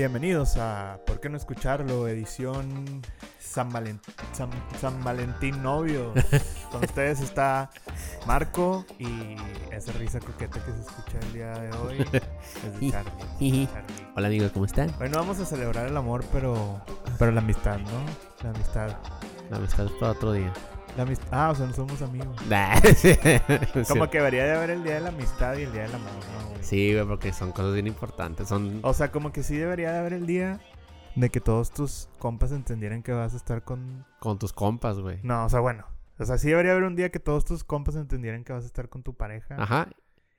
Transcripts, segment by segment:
Bienvenidos a ¿Por qué no escucharlo? Edición San, Valen- San- San Valentín Novio. Con ustedes está Marco y esa risa coqueta que se escucha el día de hoy es de Charlie. Charlie. Hola amigos, ¿cómo están? Hoy no vamos a celebrar el amor, pero, pero la amistad, ¿no? La amistad. La amistad es para otro día. La ah, o sea, no somos amigos. Nah. Como que debería de haber el día de la amistad y el día del amor, ¿no? güey? Sí, güey, porque son cosas bien importantes. Son. O sea, como que sí debería de haber el día de que todos tus compas entendieran que vas a estar con... Con tus compas, güey. No, o sea, bueno. O sea, sí debería haber un día que todos tus compas entendieran que vas a estar con tu pareja. Ajá.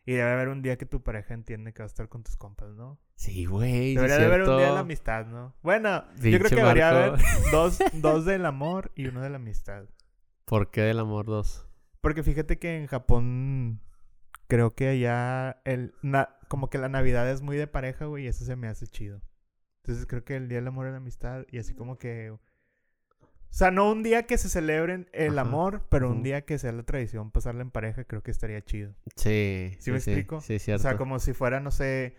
Y debe haber un día que tu pareja entiende que vas a estar con tus compas, ¿no? Sí, güey. Debería es de haber un día de la amistad, ¿no? Bueno, yo creo que debería haber dos, dos del amor y uno de la amistad. ¿Por qué del amor dos? Porque fíjate que en Japón creo que allá el na- como que la Navidad es muy de pareja, güey, y eso se me hace chido. Entonces creo que el Día del Amor y la Amistad y así como que o sea, no un día que se celebren el Ajá, amor, pero un día que sea la tradición pasarla en pareja, creo que estaría chido. Sí. ¿Sí me explico? Sí, O cierto. sea, como si fuera, no sé,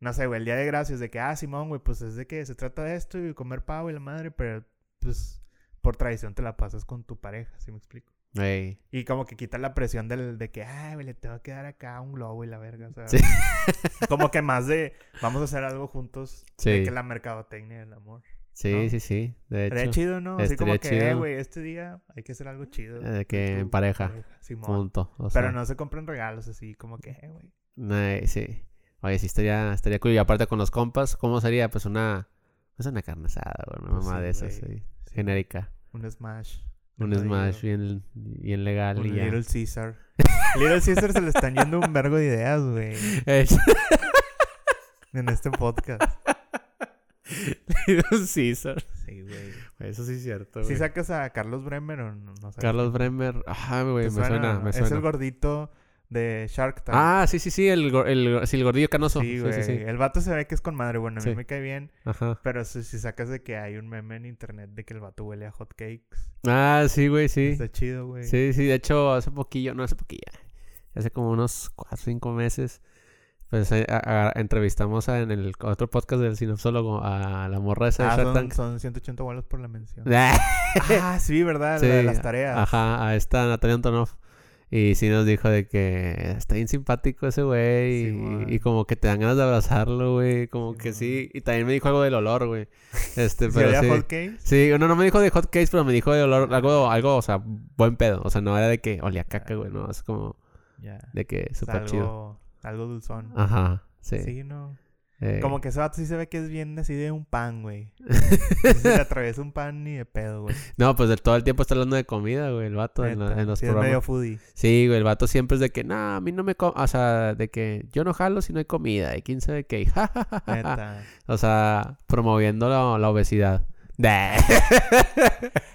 no sé, güey, el Día de Gracias, de que, ah, Simón, güey, pues es de que se trata de esto y comer pavo y la madre, pero pues por tradición te la pasas con tu pareja, ¿sí me explico? Ey. Y como que quita la presión del, de que, ay, güey, le tengo que dar acá un globo y la verga. O sea, Sí. como que más de, vamos a hacer algo juntos. De que la mercadotecnia del amor. Sí, ¿no? sí, sí. De hecho. chido, ¿no? Así como que, eh, güey, este día hay que hacer algo chido. Eh, de que en pareja. Simón. Punto. O sea, Pero no se compren regalos así, como que, eh, güey. Ey, sí. Oye, sí estaría, estaría cool. Y aparte con los compas, ¿cómo sería? Pues una. Pues una carne asada, güey. Una Pues mamá sí, de esas. Sí. Genérica. Un smash. Un smash bien, bien legal Un y ya. Little Caesar. Little Caesar se le están yendo un vergo de ideas, güey. En este podcast. Little Caesar. Sí, güey. Eso sí es cierto, Si sacas a Carlos Bremer o no, no sabes Carlos? Bremer. Ajá, güey, ¿Te me suena, Es el gordito de Shark Tank. Ah, sí, sí, sí, el, el, sí, el gordillo canoso. sí, güey. El vato se ve que es con madre. Bueno, a mí Sí. me cae bien. Ajá. Pero si, si sacas de que hay un meme en internet de que el vato huele a hot cakes. Ah, sí, güey, sí. Está chido, güey. Sí, sí, de hecho, hace poquillo, no hace poquillo, hace como unos 4 o 5 meses, pues eh, a- a- entrevistamos a- en el otro podcast del sinopsólogo a la morra esa de Ah, Shark son, Tank. son 180 bolas por la mención. Ah, sí, ¿verdad? Sí, La de las tareas. Ajá, a esta Natalia Antonov. Y sí nos dijo de que está bien simpático ese güey. Y, y como que te dan ganas de abrazarlo, güey. Como que sí. Y también me dijo algo del olor, güey. Este, ¿Sí pero había sí. hot cakes? Sí, no, no me dijo de hot cakes, pero me dijo de olor, algo, algo, o sea, buen pedo. O sea, no era de que olía caca, güey, no, es como de que súper chido. algo, algo dulzón. Ajá, sí. Sí, ¿no? Eh, Como que ese vato sí se ve que es bien así de un pan, güey. Se le atraviesa un pan ni de pedo, güey. No, pues de todo el tiempo está hablando de comida, güey, el vato en, la- Neta, en los sí es programas. medio foodie. Sí, güey, el vato siempre es de que, no, a mí no me... co-", O sea, de que yo no jalo si no hay comida. Y quién sabe qué. O sea, promoviendo la, la obesidad.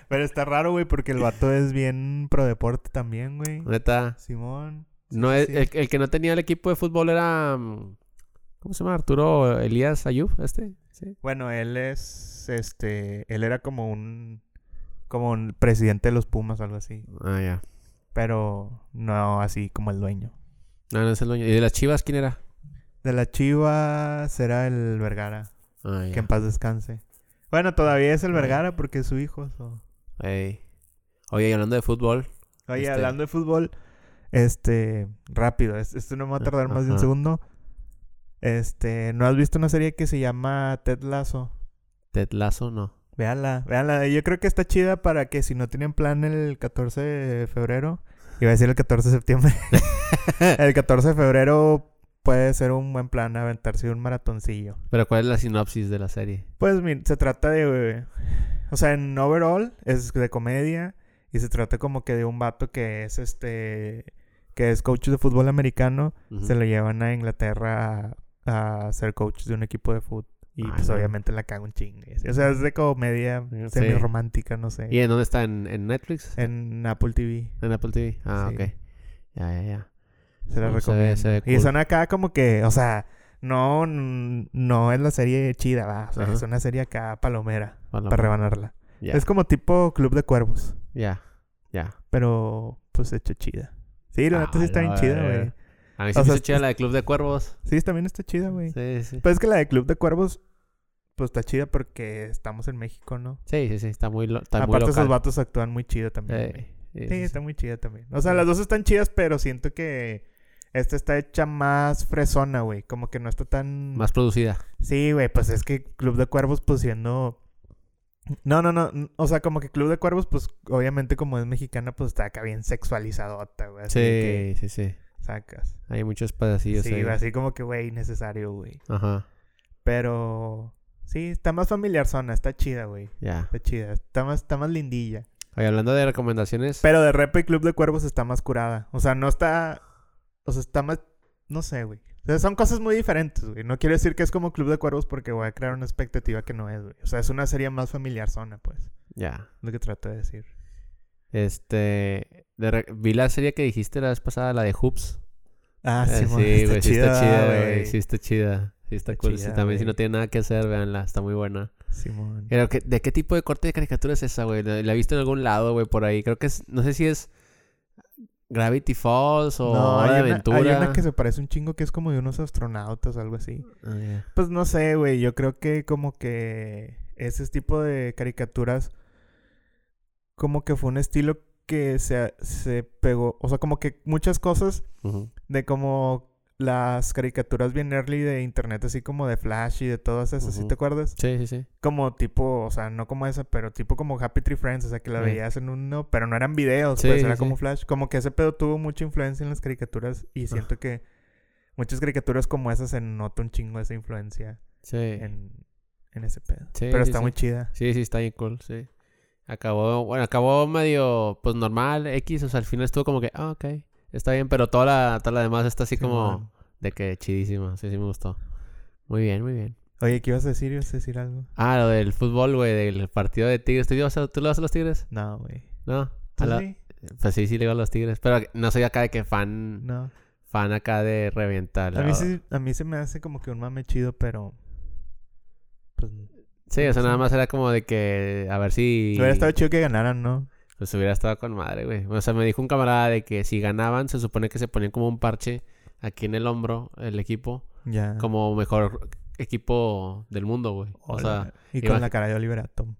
Pero está raro, güey, porque el vato es bien pro deporte también, güey. Neta. Simón. No sí. El, el que no tenía el equipo de fútbol era... ¿Cómo se llama? Arturo Elías Ayub, este. Sí. Bueno, él es, este, él era como un, como un presidente de los Pumas o algo así. Ah, ya. Pero no así como el dueño. No, no es el dueño. ¿Y de las chivas quién era? De la Chiva será el Vergara. Ah. Que en paz descanse. Bueno, todavía es el Bueno. Vergara porque es su hijo. so. Ey. Oye, y hablando de fútbol. Oye, Este- hablando de fútbol, este, rápido, es- esto no me va a tardar más de un segundo. Este, ¿no has visto una serie que se llama Ted Lasso? Ted Lasso, no. Véanla, véanla. Yo creo que está chida para que si no tienen plan el 14 de febrero, iba a decir el 14 de septiembre, el 14 de febrero puede ser un buen plan aventarse un maratoncillo. Pero ¿cuál es la sinopsis de la serie? Pues mira, se trata de, o sea, en overall es de comedia y se trata como que de un vato que es este, que es coach de fútbol americano, se lo llevan a Inglaterra a, a ser coach de un equipo de fútbol. Y Ah, pues obviamente la cago un chingue. O sea, es de comedia Sí. semi-romántica, no sé. ¿Y en dónde está? ¿En, en Netflix? En Apple TV. ¿En Apple TV? Ah, Sí. ok. Ya, ya, ya. Se la No, se ve- se ve Y cool. son acá como que, o sea, no, no es la serie chida, va. O sea, es una serie acá palomera para rebanarla. Es como tipo Club de Cuervos, ya, ya. pero pues hecho chida. Sí, la Ah, neta sí está bien chida, güey. A mí sí O me sea, hizo chida la de Club de Cuervos. Sí, también está chida, güey. Sí, sí. Pues es que la de Club de Cuervos, pues está chida porque estamos en México, ¿no? Sí, sí, sí, está muy, lo- está muy Aparte esos local. vatos actúan muy chido también. Sí, Sí, sí, sí. está muy chida también. O sea, las dos están chidas, pero siento que esta está hecha más fresona, güey. Como que no está tan... Más producida. Sí, güey, pues es que Club de Cuervos, pues siendo... No, no, no. O sea, como que Club de Cuervos, pues obviamente como es mexicana, pues está acá bien sexualizadota, güey. Así Sí, sí, sí. Sacas. Hay muchos pedacillos Sí, ahí. así como que, güey, innecesario, güey. Ajá, Pero... Sí, está más familiar zona, está chida, güey. ya. Está chida, está más, está más lindilla. Oye, hablando de recomendaciones. Pero de Repa y Club de Cuervos está más curada. O sea, no está. O sea, está más. No sé, güey. O sea, son cosas muy diferentes, güey. No quiero decir que es como Club de Cuervos porque voy a crear una expectativa que no es, güey. O sea, es una serie más familiar zona, pues. Ya. Lo que trato de decir. Este. de vi la serie que dijiste la vez pasada, la de Hoops. Ah, Eh, sí, sí, mo- está güey, sí está chida, güey. Sí está chida. Sí está, Está cool. Sí, chida, también si no tiene nada que hacer, véanla. Está muy buena. Simón. Pero, ¿qué- ¿de qué tipo de corte de caricatura es esa, güey? La he visto en algún lado, güey, por ahí. Creo que es... No sé si es... Gravity Falls o No, hay una, Aventura. hay una que se parece un chingo que es como de unos astronautas o algo así. Ah. Pues no sé, güey. Yo creo que como que ese tipo de caricaturas, como que fue un estilo que se, se pegó. O sea, como que muchas cosas de como las caricaturas bien early de internet, así como de Flash y de todas esas, ¿sí te acuerdas? Sí, sí, sí. Como tipo, o sea, no como esa, pero tipo como Happy Tree Friends, o sea, que la Sí. veías en uno, pero no eran videos, Sí, pues era sí. como Flash. Como que ese pedo tuvo mucha influencia en las caricaturas y siento que muchas caricaturas como esas se nota un chingo esa influencia en, en ese pedo. Sí, pero está muy chida. Sí, sí, está bien cool, sí. Acabó... Bueno, acabó medio... Pues normal, X. O sea, al final estuvo como que... Ah, ok. Está bien, pero toda la, toda la demás está así como... De que chidísima. Sí, sí me gustó. Muy bien, muy bien. Oye, ¿qué ibas a decir? ¿Ibas a decir algo? Ah, lo del fútbol, güey, del partido de Tigres. ¿Tú, le vas a- tú le vas a los Tigres? No, güey. No. ¿Tú la- sí? Pues sí, sí le iba a los Tigres. Pero no soy acá de que fan, No. fan acá de reventar. A mí, sí- a mí se me hace como que un mame chido, pero... Pues... Sí, o sea, nada más era como de que a ver si Hubiera estado chido que ganaran, ¿no? pues hubiera estado con madre, güey. O sea, me dijo un camarada de que si ganaban se supone que se ponían como un parche aquí en el hombro el equipo Ya. como mejor equipo del mundo, güey. O sea. Y iba- con la cara de Oliver Atom.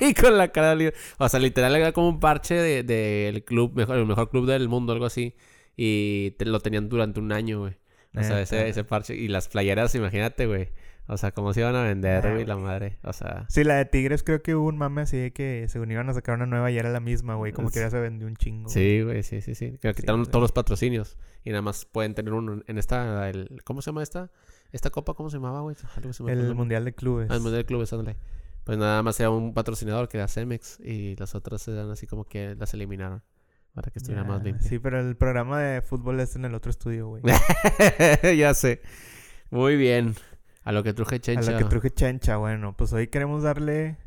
y con la cara libre. O sea, literal era como un parche del de, club, mejor, el mejor club del mundo, algo así. Y te, lo tenían durante un año, güey. O sea, ese parche. Y las playeras, imagínate, güey. O sea, cómo se iban a vender, Ah, güey, la madre. O sea, Sí, la de Tigres creo que hubo un mame así de que según iban a sacar una nueva y era la misma, güey. Como que ya se vendió un chingo. sí, güey, sí, sí, sí. Que Sí, quitaron güey. todos los patrocinios. Y nada más pueden tener uno en esta. el- ¿Cómo se llama esta? ¿Esta copa cómo se llamaba, güey? Algo se El. Mundial de Clubes. Ah, el Mundial de Clubes, ándale. Pues nada más era un patrocinador que era Cemex. Y las otras eran así como que las eliminaron. Para que estuviera más limpio. Sí, pero el programa de fútbol es en el otro estudio, güey. ya sé. Muy bien. A lo que truje A Chencha. lo que truje Chencha, bueno, pues hoy queremos darle...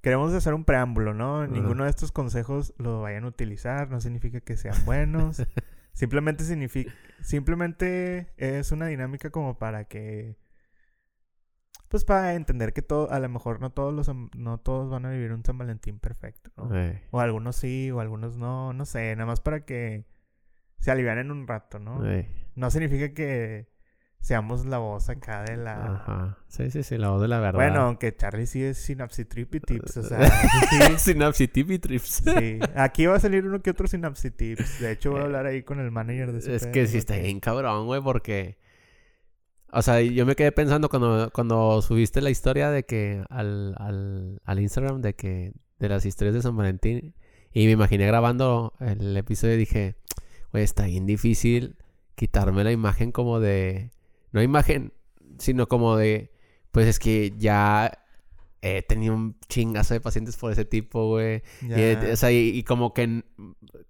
Queremos hacer un preámbulo, ¿no? Ninguno de estos consejos lo vayan a utilizar, no significa que sean buenos. simplemente significa... Simplemente es una dinámica como para que... Pues para entender que todo... A lo mejor no todos los... No todos van a vivir un San Valentín perfecto, ¿no? O algunos sí, o algunos no, no sé, nada más para que se alivianen un rato, ¿no? No significa que seamos la voz acá de la... Ajá. Sí, sí, sí, la voz de la verdad. Bueno, aunque Charlie sí es Synapsitrip y Tips, o sea, sí, Trips. sí. Aquí va a salir uno que otro Synapsitips. De hecho, voy a hablar ahí con el manager de ese Es que sí está bien cabrón, güey, porque... O sea, yo me quedé pensando cuando, cuando subiste la historia de que al, al, al Instagram de que de las historias de San Valentín y me imaginé grabando el episodio y dije, güey, está bien difícil quitarme la imagen como de... No imagen, sino como de... Pues es que ya he tenido un chingazo de pacientes por ese tipo, güey. Y, eh, o sea, y, y como que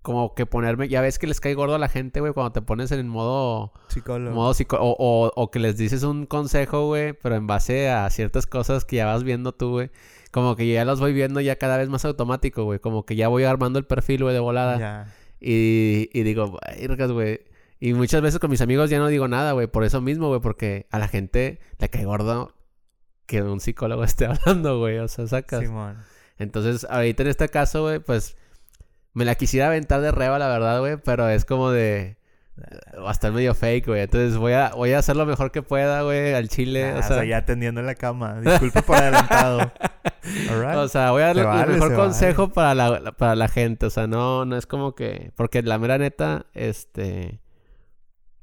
como que ponerme, ya ves que les cae gordo a la gente, güey, cuando te pones en modo, Psicólogo. modo psico o, o, o que les dices un consejo, güey, pero en base a ciertas cosas que ya vas viendo tú, güey. Como que ya los voy viendo ya cada vez más automático, güey. Como que ya voy armando el perfil, güey, de volada. Ya. Y, y digo, güey. Y muchas veces con mis amigos ya no digo nada, güey. Por eso mismo, güey. Porque a la gente le cae gordo que un psicólogo esté hablando, güey. O sea, sacas. Simón. Entonces, ahorita en este caso, güey, pues me la quisiera aventar de reba, la verdad, güey, pero es como de, va a estar medio fake, güey. Entonces voy a, voy a hacer lo mejor que pueda, güey, al chile. Ah, o, sea, ya atendiendo en la cama. Disculpe por adelantado. O sea, voy a vale, el mejor se consejo para la, para la gente. O sea, no, no es como que. Porque la mera neta, este.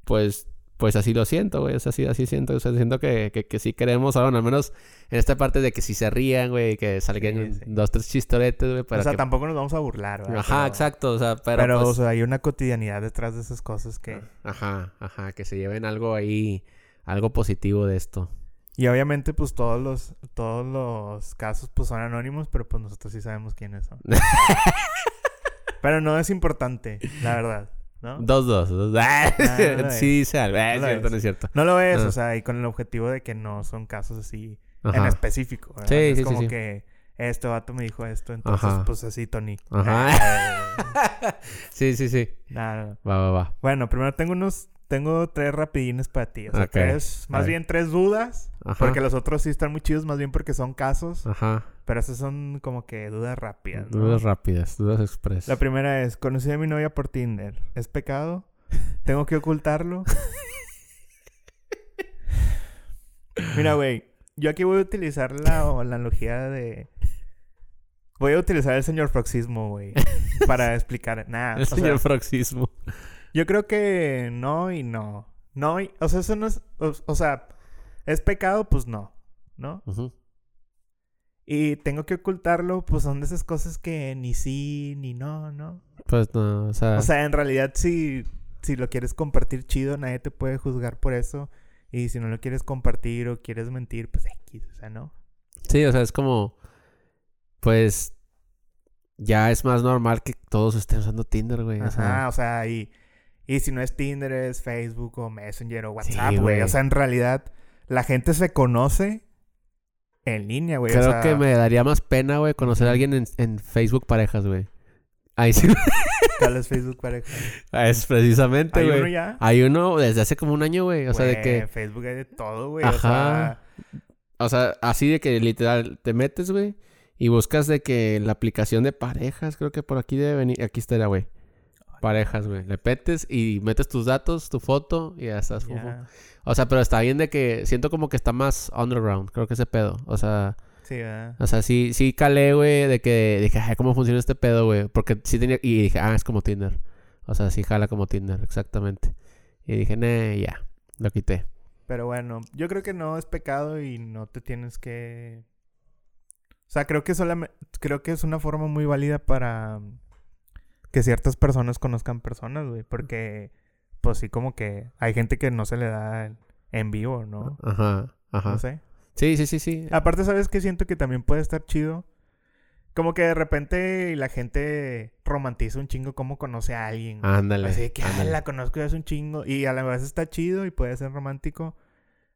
Pues. Pues así lo siento, güey. Es así, así siento. O sea, siento que, que, que sí queremos, o bueno, al menos en esta parte de que si se rían, güey, que salgan Sí, sí. dos, tres chistoretes, güey, para o sea, que... tampoco nos vamos a burlar, ¿verdad? Ajá, Pero- exacto. O sea, pero, Pero, pues- o sea, hay una cotidianidad detrás de esas cosas que... Ajá, ajá, que se lleven algo ahí, algo positivo de esto. Y obviamente, pues, todos los... Todos los casos, pues, son anónimos, pero, pues, nosotros sí sabemos quiénes son. pero no es importante, la verdad, ¿no? Dos, dos. dos. Ah, no lo sí. Ah, No es cierto, no es cierto. No lo es, Ah. o sea, y con el objetivo de que no son casos así en específico, ¿verdad? Sí, No es sí, sí, como sí. que este vato me dijo esto, entonces, Ajá. pues, así, Tony. Ajá. sí, sí, sí. No. Va, va, va. Bueno, primero tengo unos... Tengo tres rapidines para ti. O sea, Ok. tres... Más bien tres dudas. Ajá. Porque los otros sí están muy chidos, más bien porque son casos. Ajá. Pero esas son como que dudas rápidas, ¿no? Dudas rápidas, dudas express. La primera es, conocí a mi novia por Tinder. ¿Es pecado? ¿Tengo que ocultarlo? Mira, güey. Yo aquí voy a utilizar la, o la analogía de... Voy a utilizar el señor Froxismo, güey. Para explicar. Nada. El o sea, señor Froxismo. yo creo que no y no. No y... O sea, eso no es... O, o sea, ¿es pecado? Pues no. ¿No? Ujú. Y tengo que ocultarlo, pues son de esas cosas que ni sí ni no, ¿no? Pues no, o sea... O sea, en realidad si, si lo quieres compartir chido, nadie te puede juzgar por eso. Y si no lo quieres compartir o quieres mentir, pues X, o sea, ¿no? Sí, o sea, es como... Pues... Ya es más normal que todos estén usando Tinder, güey. O Ajá, sea, o sea, y, y si no es Tinder, es Facebook o Messenger o WhatsApp, güey. o sea, en realidad la gente se conoce en línea, güey. o creo sea, que me daría más pena, güey, conocer a alguien en, en Facebook parejas, güey. Ahí sí. ¿Cuál es Facebook pareja? es precisamente, ¿Hay uno güey. ya? Hay uno desde hace como un año, güey. O sea, de Güey, que... Facebook hay de todo, güey. O Ajá. sea, O sea, así de que literal te metes, güey, y buscas de que la aplicación de parejas, creo que por aquí debe venir, aquí está, güey. Parejas, güey. Le petes y metes tus datos, tu foto y ya estás. O sea, pero está bien de que siento como que está más underground, creo que ese pedo. O sea, Sí, ¿verdad? o sea, sí, sí calé, güey, de que dije, ay, ¿cómo funciona este pedo, güey? Porque sí tenía, y dije, ah, es como Tinder. O sea, sí jala como Tinder, exactamente. Y dije, nah, ya, lo quité. Pero bueno, yo creo que no es pecado y no te tienes que... O sea, creo que solamente... Creo que es una forma muy válida para que ciertas personas conozcan personas, güey. Porque, pues sí, como que hay gente que no se le da en vivo, ¿no? Ajá, ajá. No sé. Sí, sí, sí, sí. Aparte, ¿sabes qué? Siento que también puede estar chido. Como que de repente la gente romantiza un chingo cómo conoce a alguien. güey. Ándale. Así que, ah, ándale. la conozco ya es un chingo. Y a la vez está chido y puede ser romántico.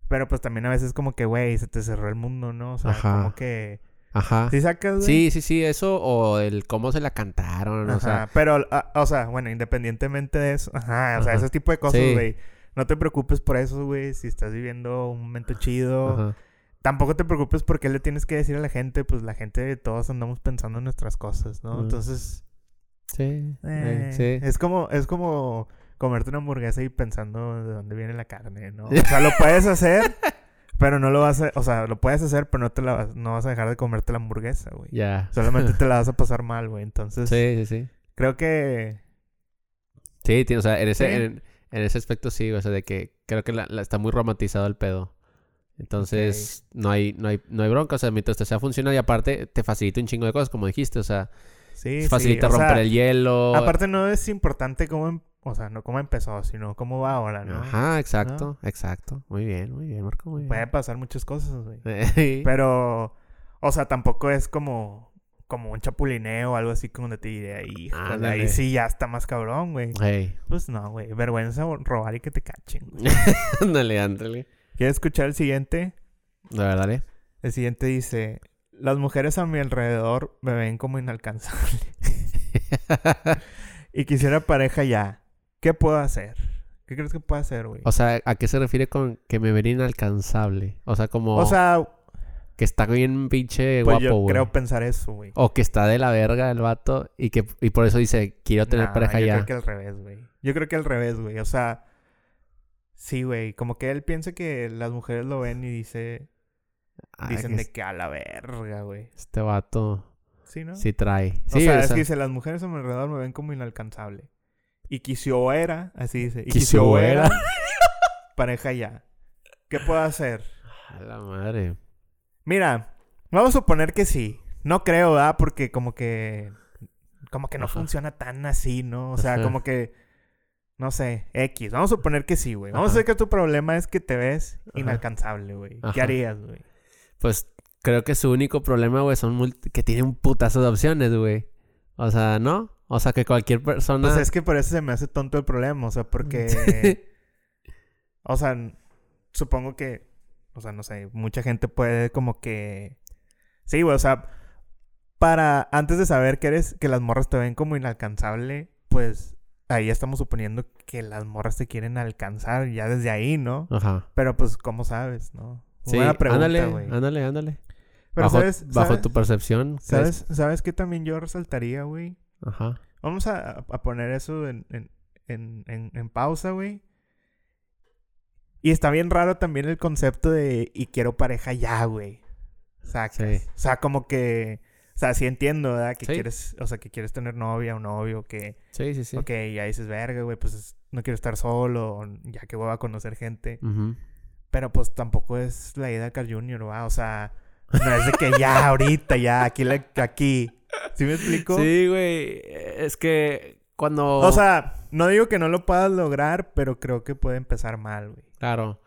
Pero pues también a veces como que, güey, se te cerró el mundo, ¿no? O sea, Ajá. como que... Ajá. ¿Sí sacas, güey? Sí, sí, sí, eso o el cómo se la cantaron, Ajá. o sea, Pero, ah, o sea, bueno, independientemente de eso. Ajá. O sea, ese tipo de cosas, Sí. güey. No te preocupes por eso, güey. Si estás viviendo un momento chido. ajá. Tampoco te preocupes porque le tienes que decir a la gente. Pues la gente, todos andamos pensando en nuestras cosas, ¿no? Mm. Entonces... Sí, eh, eh, sí. Es como... Es como comerte una hamburguesa y pensando de dónde viene la carne, ¿no? O sea, lo puedes hacer... Pero no lo vas a... O sea, lo puedes hacer, pero no te la vas- no vas a dejar de comerte la hamburguesa, güey. Ya. Solamente te la vas a pasar mal, güey. Entonces, Sí, sí, sí. creo que... Sí, tiene- o sea, en ese, Sí. en, en ese aspecto sí, o sea, de que creo que la, la- está muy romantizado el pedo. Entonces, no hay, no hay, no hay bronca, o sea, mientras te sea funcional y aparte te facilita un chingo de cosas, como dijiste, o sea, Sí, sí, facilita o sea, romper el hielo. Aparte no es importante cómo... O sea, no cómo empezó, sino cómo va ahora, ¿no? Ajá, exacto, exacto. Muy bien, muy bien, Marco, muy Puede bien. pasar muchas cosas, güey. Ey. Pero... O sea, tampoco es como... Como un chapulineo o algo así como de ti. De ahí, Ándale. ahí sí ya está más cabrón, güey. Ey. Pues no, güey. Vergüenza robar y que te cachen. güey. Ándale, ándale. ¿Quieres escuchar el siguiente? La verdad, ¿eh? El siguiente dice... Las mujeres a mi alrededor me ven como inalcanzable. y quisiera pareja ya. ¿Qué puedo hacer? ¿Qué crees que puedo hacer, güey? O sea, ¿a qué se refiere con que me vería inalcanzable? O sea, como... O sea, Que está bien pinche Pues guapo, yo güey. creo pensar eso, güey. O que está de la verga el vato y que y por eso dice, quiero tener Nah, pareja yo ya. creo que al revés, güey. Yo creo que al revés, güey. O sea, sí, güey. Como que él piensa que las mujeres lo ven y dice, Ay, dicen que de que a la verga, güey. Este vato Sí, ¿no? sí trae. o sea, o es sea, que dice, las mujeres a mi alrededor me ven como inalcanzable. Y quisiera, así dice. Y quisiera, pareja ya. ¿Qué puedo hacer? A la madre. Mira, vamos a suponer que sí. No creo, ¿verdad? Porque como que... Como que no Ajá. funciona tan así, ¿no? O sea, Ajá. como que... No sé, X. Vamos a suponer que sí, güey. Vamos Ajá. a decir que tu problema es que te ves inalcanzable, güey. ¿Qué harías, güey? Pues creo que su único problema, güey, son multi- que tiene un putazo de opciones, güey. O sea, ¿no? O sea, que cualquier persona... Pues es que por eso se me hace tonto el problema. O sea, porque... o sea, supongo que... O sea, no sé. Mucha gente puede como que... Sí, güey. O sea... Para... Antes de saber que eres... Que las morras te ven como inalcanzable... Pues... Ahí estamos suponiendo que las morras te quieren alcanzar. Ya desde ahí, ¿no? Ajá. Pero pues, ¿cómo sabes, no? Sí, Buena pregunta, ándale, ándale, ándale. Pero bajo ¿sabes, bajo sabes, tu percepción. ¿crees? ¿sabes, ¿sabes qué también yo resaltaría, güey? Ajá. Vamos a, a poner eso en, en, en, en, pausa, güey. Y está bien raro también el concepto de y quiero pareja ya, güey. Sí. O sea, como que. O sea, sí entiendo, ¿verdad? Que Sí. quieres. O sea, que quieres tener novia o novio, que. Sí, sí, sí. Ok, ya dices, verga, güey, pues es- no quiero estar solo, o ya que voy a conocer gente. Pero pues tampoco es la idea de Carl Jr., ¿va? O sea, no es de que ya, ahorita, ya, aquí, la- aquí. ¿Sí me explico? Sí, güey. Es que cuando... O sea, no digo que no lo puedas lograr, pero creo que puede empezar mal, güey. Claro.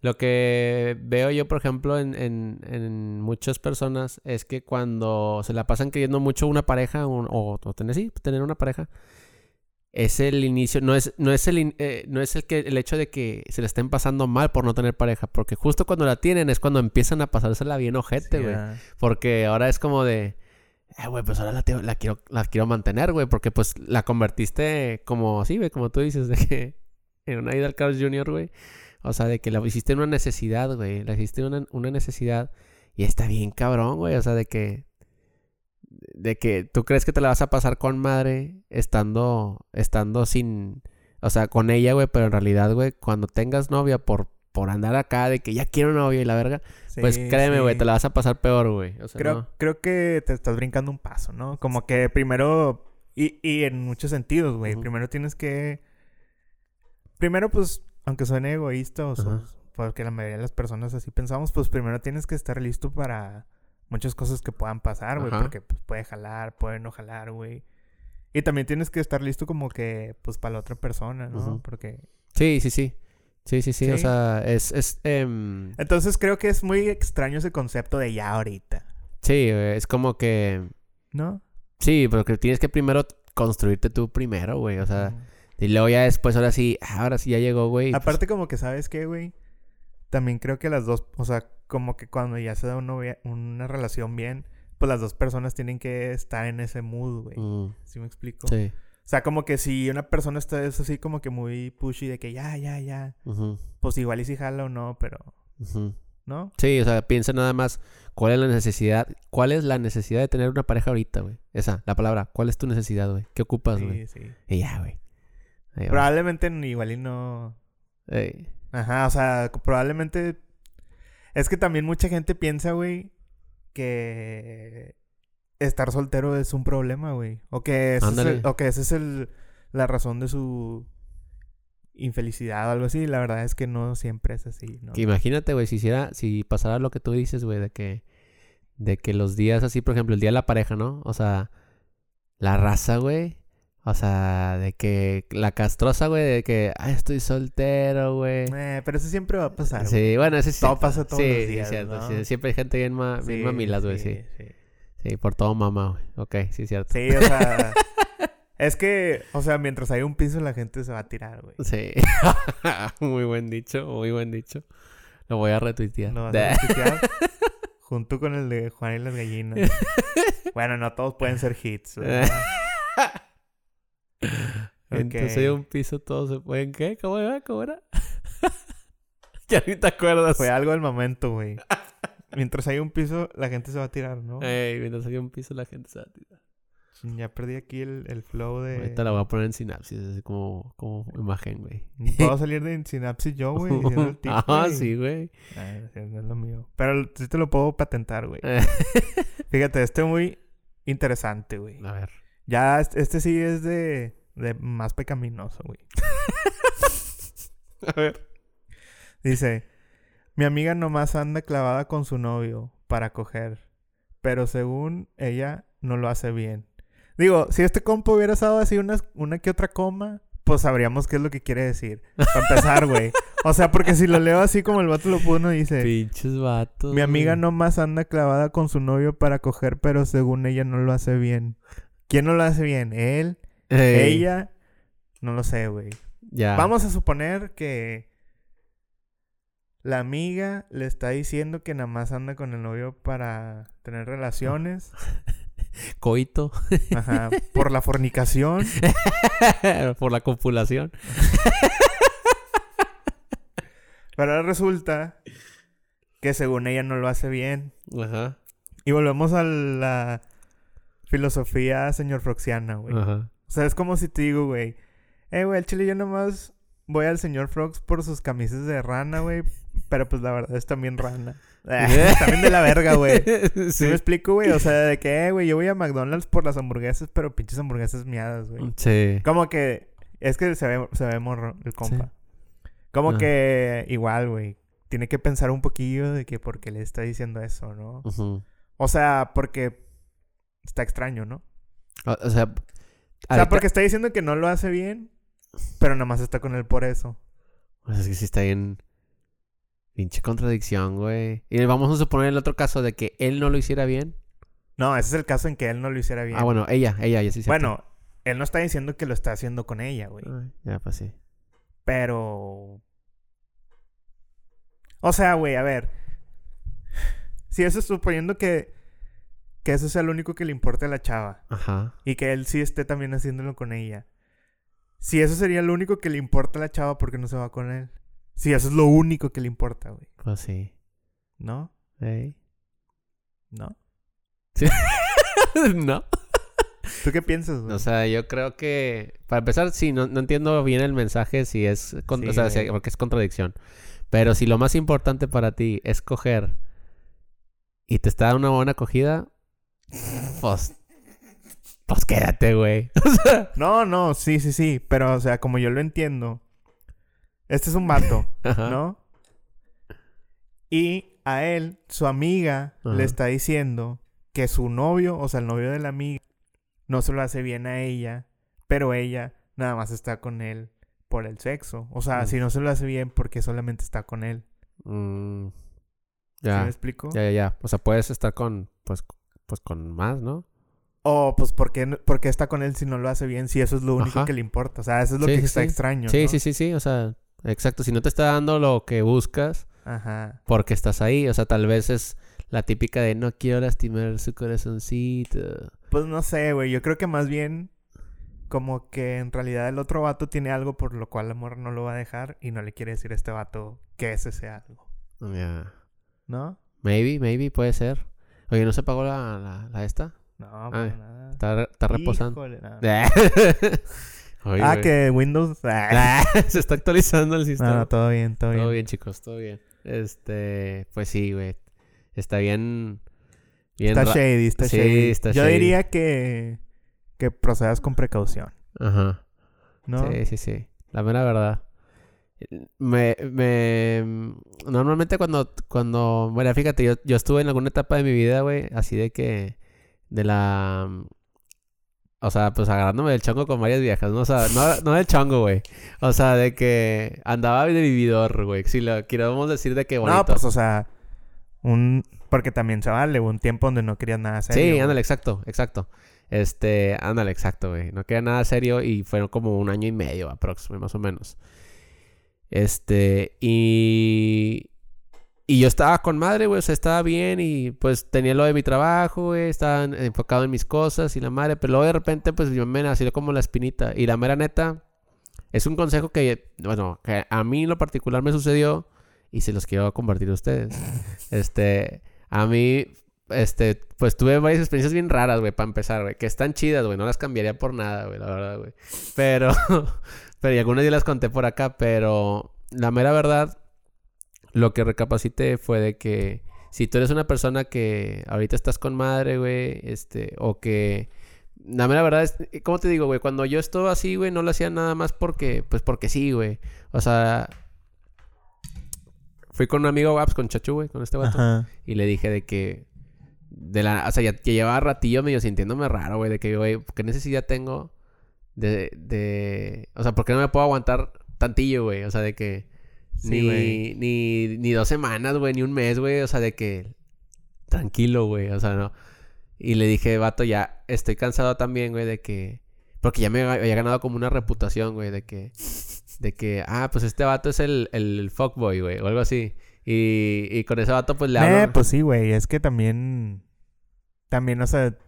Lo que veo yo, por ejemplo, en, en, en muchas personas es que cuando se la pasan queriendo mucho una pareja un- o, o tener, sí, tener una pareja, es el inicio, no es, no es el eh, no es el que el hecho de que se la estén pasando mal por no tener pareja, porque justo cuando la tienen es cuando empiezan a pasársela bien ojete, Sí, güey. ah. Porque ahora es como de, eh, güey, pues ahora la, te- la quiero, la quiero mantener, güey, porque pues la convertiste como, sí, güey, como tú dices, de que en una ida al Carlos Jr., güey. O sea, de que la hiciste en una necesidad, güey. La hiciste una, una necesidad. Y está bien cabrón, güey. O sea, de que. De que tú crees que te la vas a pasar con madre estando. Estando sin. O sea, con ella, güey. Pero en realidad, güey, cuando tengas novia por, por andar acá de que ya quiero novia y la verga. pues créeme, güey, sí. te la vas a pasar peor, güey. O sea, Creo, no. creo que te estás brincando un paso, ¿no? Como que primero, y, y en muchos sentidos, güey, primero tienes que... Primero, pues, aunque suene egoísta o sos- porque la mayoría de las personas así pensamos, pues primero tienes que estar listo para muchas cosas que puedan pasar, güey, porque pues, puede jalar, puede no jalar, güey. Y también tienes que estar listo como que, pues, para la otra persona, ¿no? Ujú. Porque... Sí, sí, sí. Sí, sí, sí. O sea, es. es em, Entonces creo que es muy extraño ese concepto de ya ahorita, sí, es como que. ¿no? Sí, pero que tienes que primero construirte tú primero, güey. O sea, y luego ya después, ahora sí, ah, ahora sí ya llegó, güey. pues, Aparte como que, ¿sabes qué, güey? También creo que las dos, o sea, como que cuando ya se da una, novia- una relación bien, pues las dos personas tienen que estar en ese mood, güey. mm, ¿Sí me explico? sí. O sea, como que si una persona está es así como que muy pushy de que ya, ya, ya, pues igual y si jala o no, pero. ¿no? Sí, o sea, piensa nada más cuál es la necesidad, cuál es la necesidad de tener una pareja ahorita, güey. Esa, la palabra, ¿cuál es tu necesidad, güey? ¿Qué ocupas, güey? Sí, sí. Y ya, güey. Probablemente igual y no... Ey, Ajá, o sea, probablemente... Es que también mucha gente piensa, güey, que estar soltero es un problema, güey. O que ese es, Ándale. el- o que esa es el, la razón de su infelicidad o algo así. La verdad es que no siempre es así, ¿no? que imagínate, güey, si hiciera, si pasara lo que tú dices, güey, de que, de que los días así, por ejemplo, el día de la pareja, ¿no? O sea, la raza, güey. O sea, de que la castrosa, güey, de que, ay, estoy soltero, güey. Eh, pero eso siempre va a pasar, güey. Sí, bueno, ese sí. Todo pasa todos sí, los sí, días, cierto. ¿no? sí, siempre hay gente bien, ma bien mamilas, güey, sí. sí. Sí, por todo mamá, güey. Ok, sí, cierto. Sí, o sea... es que, o sea, mientras hay un piso la gente se va a tirar, güey. Sí. muy buen dicho, muy buen dicho. Lo voy a retuitear. Lo vas a retuitear junto con el de Juan y las gallinas. bueno, no todos pueden ser hits. ¿verdad? Entonces Ok. hay un piso, todos se pueden. ¿Qué? ¿Cómo era? ¿Cómo era? ya ni te acuerdas. Fue algo del momento, güey. mientras hay un piso, la gente se va a tirar, ¿no? Ey, mientras hay un piso la gente se va a tirar. Ya perdí aquí el, el flow de... Ahorita la voy a poner en sinapsis, así como, como imagen, güey. Puedo salir de sinapsis yo, güey. Ah, güey. sí, güey. No es lo mío. Pero sí te lo puedo patentar, güey. Fíjate, este muy interesante, güey. A ver. Ya, este este sí es de, de más pecaminoso, güey. A ver. Dice, mi amiga nomás anda clavada con su novio para coger, pero según ella no lo hace bien. Digo, si este compo hubiera estado así una, una que otra coma, pues sabríamos qué es lo que quiere decir. Para empezar, güey. O sea, porque si lo leo así como el vato lo puso, dice... Pinches vatos. Mi amiga nomás anda clavada con su novio para coger, pero según ella no lo hace bien. ¿Quién no lo hace bien? ¿Él? ¿Ella? No lo sé, güey. Ya. Vamos a suponer que la amiga le está diciendo que nada más anda con el novio para tener relaciones. Coito. Ajá. Por la fornicación. Por la copulación. Pero ahora resulta que según ella no lo hace bien. Ajá. Y volvemos a la filosofía señor Froxiana, güey. Ajá. O sea, es como si te digo, güey. Eh, güey, al chile yo nomás voy al señor Frogs por sus camisas de rana, güey. Pero pues la verdad es también rana. Es también de la verga, güey. ¿Sí sí. me explico, güey? O sea, de que, eh, güey, yo voy a McDonald's por las hamburguesas, pero pinches hamburguesas miadas, güey. Sí. Como que... Es que se ve, se ve morro el compa. Como Ah. que igual, güey. Tiene que pensar un poquillo de que por qué le está diciendo eso, ¿no? O sea, porque está extraño, ¿no? O, o sea, O sea, porque está diciendo que no lo hace bien, pero nada más está con él por eso. Pues es que sí está bien. Pinche contradicción, güey. Y vamos a suponer el otro caso de que él no lo hiciera bien. No, ese es el caso en que él no lo hiciera bien. Ah, bueno, ella, ella, ya sí. Bueno, él no está diciendo que lo está haciendo con ella, güey. Ay, ya, pues sí. Pero. O sea, güey, a ver. Si eso es suponiendo que. Que eso sea lo único que le importa a la chava. Ajá. Y que él sí esté también haciéndolo con ella. Si eso sería lo único que le importa a la chava, ¿por qué no se va con él? Si eso es lo único que le importa, güey. Pues sí. ¿No? Ey. ¿No? no. ¿Tú qué piensas, güey? O sea, yo creo que. Para empezar, sí, no, no entiendo bien el mensaje si es. con- Sí, o sea, si- porque es contradicción. Pero si lo más importante para ti es coger y te está dando una buena acogida, pues. Pues quédate, güey. No, no, sí, sí, sí. Pero, o sea, como yo lo entiendo. Este es un vato. ¿no? Y a él, su amiga, Ajá. le está diciendo que su novio, o sea, el novio de la amiga, no se lo hace bien a ella, pero ella nada más está con él por el sexo. O sea, Mm. si no se lo hace bien, porque solamente está con él. Mm, ¿Sí ya. me explico? Ya, ya, ya. O sea, puedes estar con. Pues, pues con más, ¿no? O, pues, ¿por qué, no- por qué está con él si no lo hace bien? Si eso es lo único Ajá. que le importa. O sea, eso es lo Sí, que sí, está extraño. Sí, ¿no? sí, sí, sí. O sea, exacto. Si no te está dando lo que buscas, Ajá. porque estás ahí. O sea, tal vez es la típica de no quiero lastimar su corazoncito. Pues no sé, güey. Yo creo que más bien como que en realidad el otro vato tiene algo por lo cual el amor no lo va a dejar y no le quiere decir a este vato que ese sea algo. Ya. ¿No? Maybe, maybe, puede ser. Oye, ¿no se apagó la, la, la esta? No, Ay, para nada. Está, está reposando. Híjole, no. Oye, ah, güey. que Windows. Ah. se está actualizando el No, sistema. no, todo bien, todo, Todo bien. bien, chicos, todo bien. Este, pues sí, güey. Está bien. bien Está shady, está Sí, shady. está Yo shady. diría que que procedas con precaución, Ajá. ¿no? Sí, sí, sí. La mera verdad. Me, me... Normalmente cuando, cuando... Bueno, fíjate, yo, yo estuve en alguna etapa de mi vida, güey, así de que... De la... O sea, pues agarrándome del chongo con varias viejas, ¿no? O sea, no, no del chongo, güey. O sea, de que andaba de vividor, güey. Si lo queremos decir de que bonito. No, pues o sea, un porque también se vale, hubo un tiempo donde no querías nada serio. Sí, ándale, exacto, exacto. Este, ándale, exacto, güey. No queda nada serio y fueron como un año y medio aproximadamente, más o menos. Este, y... Y yo estaba con madre, güey, o sea, estaba bien y pues tenía lo de mi trabajo, güey, estaba en- enfocado en mis cosas y la madre, pero luego de repente pues yo me nació como la espinita. Y la mera neta, es un consejo que, bueno, que a mí en lo particular me sucedió y se los quiero compartir a ustedes. Este, A mí, este, pues tuve varias experiencias bien raras, güey, para empezar, güey. Que están chidas, güey. No las cambiaría por nada, güey, la verdad, güey. Pero, pero y algunas ya las conté por acá, pero la mera verdad, lo que recapacité fue de que si tú eres una persona que ahorita estás con madre, güey, este, o que... La mera verdad es, ¿cómo te digo, güey? Cuando yo estuve así, güey, no lo hacía nada más porque, pues porque sí, güey. O sea, fui con un amigo, pues, con Chachu, güey, con este vato. Ajá. Y le dije de que. De la, o sea, ya, que llevaba ratillo medio sintiéndome raro, güey. De que, güey, ¿qué necesidad tengo de, de. O sea, ¿por qué no me puedo aguantar tantillo, güey? O sea, de que. Sí, ni, güey. ni, ni dos semanas, güey, ni un mes, güey. O sea, de que. Tranquilo, güey. O sea, no. Y le dije, vato, ya estoy cansado también, güey, de que. Porque ya me había ganado como una reputación, güey, de que. De que, ah, pues este vato es el, el fuckboy, güey, o algo así. Y, y con ese vato, pues le hablo. Eh, pues sí, güey. Es que también. También, o sea.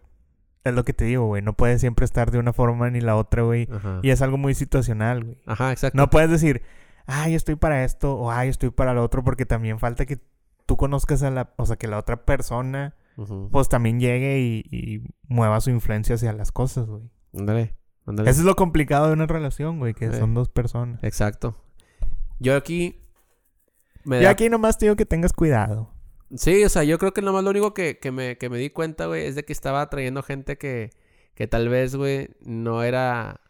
Es lo que te digo, güey. No puedes siempre estar de una forma ni la otra, güey. Y es algo muy situacional, güey. Ajá, exacto. No puedes decir, ay, estoy para esto o ay, estoy para lo otro, porque también falta que tú conozcas a la. O sea, que la otra persona, pues también llegue y, y mueva su influencia hacia las cosas, güey. Ándale, ándale. Eso es lo complicado de una relación, güey, que Eh. son dos personas. Exacto. Yo aquí. Me Yo da- aquí nomás te digo que tengas cuidado. Sí, o sea, yo creo que nomás lo único que, que, me, que me di cuenta, güey, es de que estaba trayendo gente que, que tal vez, güey, no era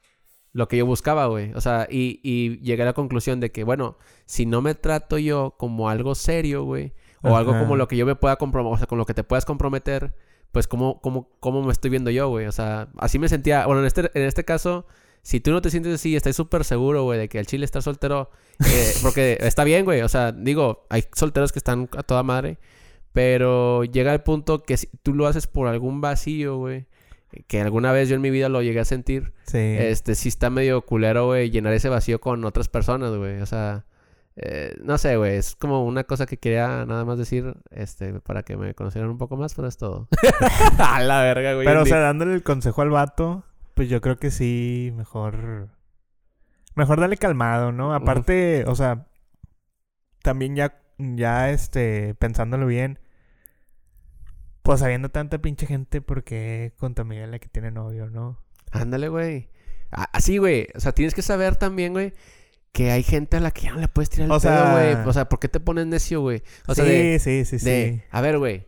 lo que yo buscaba, güey. O sea, y, y llegué a la conclusión de que, bueno, si no me trato yo como algo serio, güey, o algo como lo que yo me pueda comprometer, o sea, con lo que te puedas comprometer, pues, ¿cómo, cómo, cómo me estoy viendo yo, güey? O sea, así me sentía. Bueno, en este, en este caso, si tú no te sientes así, estás súper seguro, güey, de que el chile está soltero, eh, porque está bien, güey. O sea, digo, hay solteros que están a toda madre, pero llega el punto que si tú lo haces por algún vacío, güey, que alguna vez yo en mi vida lo llegué a sentir, Sí. este, sí está medio culero, güey, llenar ese vacío con otras personas, güey. O sea, eh, no sé, güey, es como una cosa que quería nada más decir, este, para que me conocieran un poco más, pero es todo. a la verga, güey. Pero, o sea, dándole el consejo al vato, pues yo creo que sí, mejor. Mejor dale calmado, ¿no? Aparte, o sea, también ya, ya, este, pensándolo bien, pues habiendo tanta pinche gente, ¿por qué contaminar la que tiene novio, no? Ándale, güey. Así, güey. O sea, tienes que saber también, güey, que hay gente a la que ya no le puedes tirar el O pedo, sea- güey. O sea, ¿por qué te pones necio, güey? O sea, sí, de, sí, sí, sí. de, a ver, güey,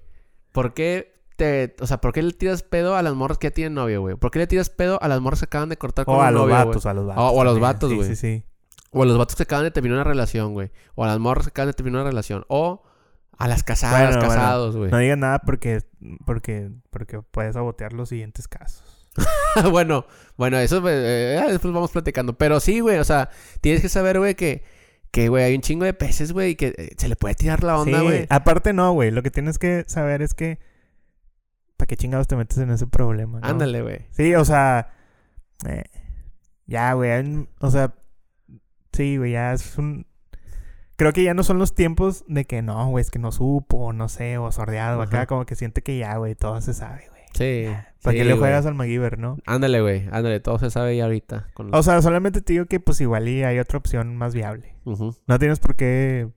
¿por qué te, o sea, ¿por qué le tiras pedo a las morras que ya tienen novio, güey? ¿Por qué le tiras pedo a las morras que acaban de cortar con O un a los novio, vatos, güey? a los vatos. o a los vatos, Sí, güey. Sí, sí. O a los vatos que acaban de terminar una relación, güey. O a las morras que acaban de terminar una relación. O a las casadas, Bueno, casados, güey. No digas nada porque, porque, porque puedes sabotear los siguientes casos. bueno, bueno, eso eh, eh, después vamos platicando. Pero sí, güey, o sea, tienes que saber, güey, que, que, güey, hay un chingo de peces, güey, y que eh, se le puede tirar la onda, Sí, güey. aparte no, güey. Lo que tienes que saber es que... ¿Para qué chingados te metes en ese problema? no? Ándale, güey. Sí, o sea... eh, ya, güey. O sea... Sí, güey, ya es un... Creo que ya no son los tiempos de que no, güey, es que no supo, o no sé, o sordeado. Acá como que siente que ya, güey, todo se sabe, güey. Sí. ¿Para sí, qué le juegas al MacGyver, no? Ándale, güey. Ándale, todo se sabe ya ahorita. Con... O sea, solamente te digo que pues igual y hay otra opción más viable. Ujú, No tienes por qué...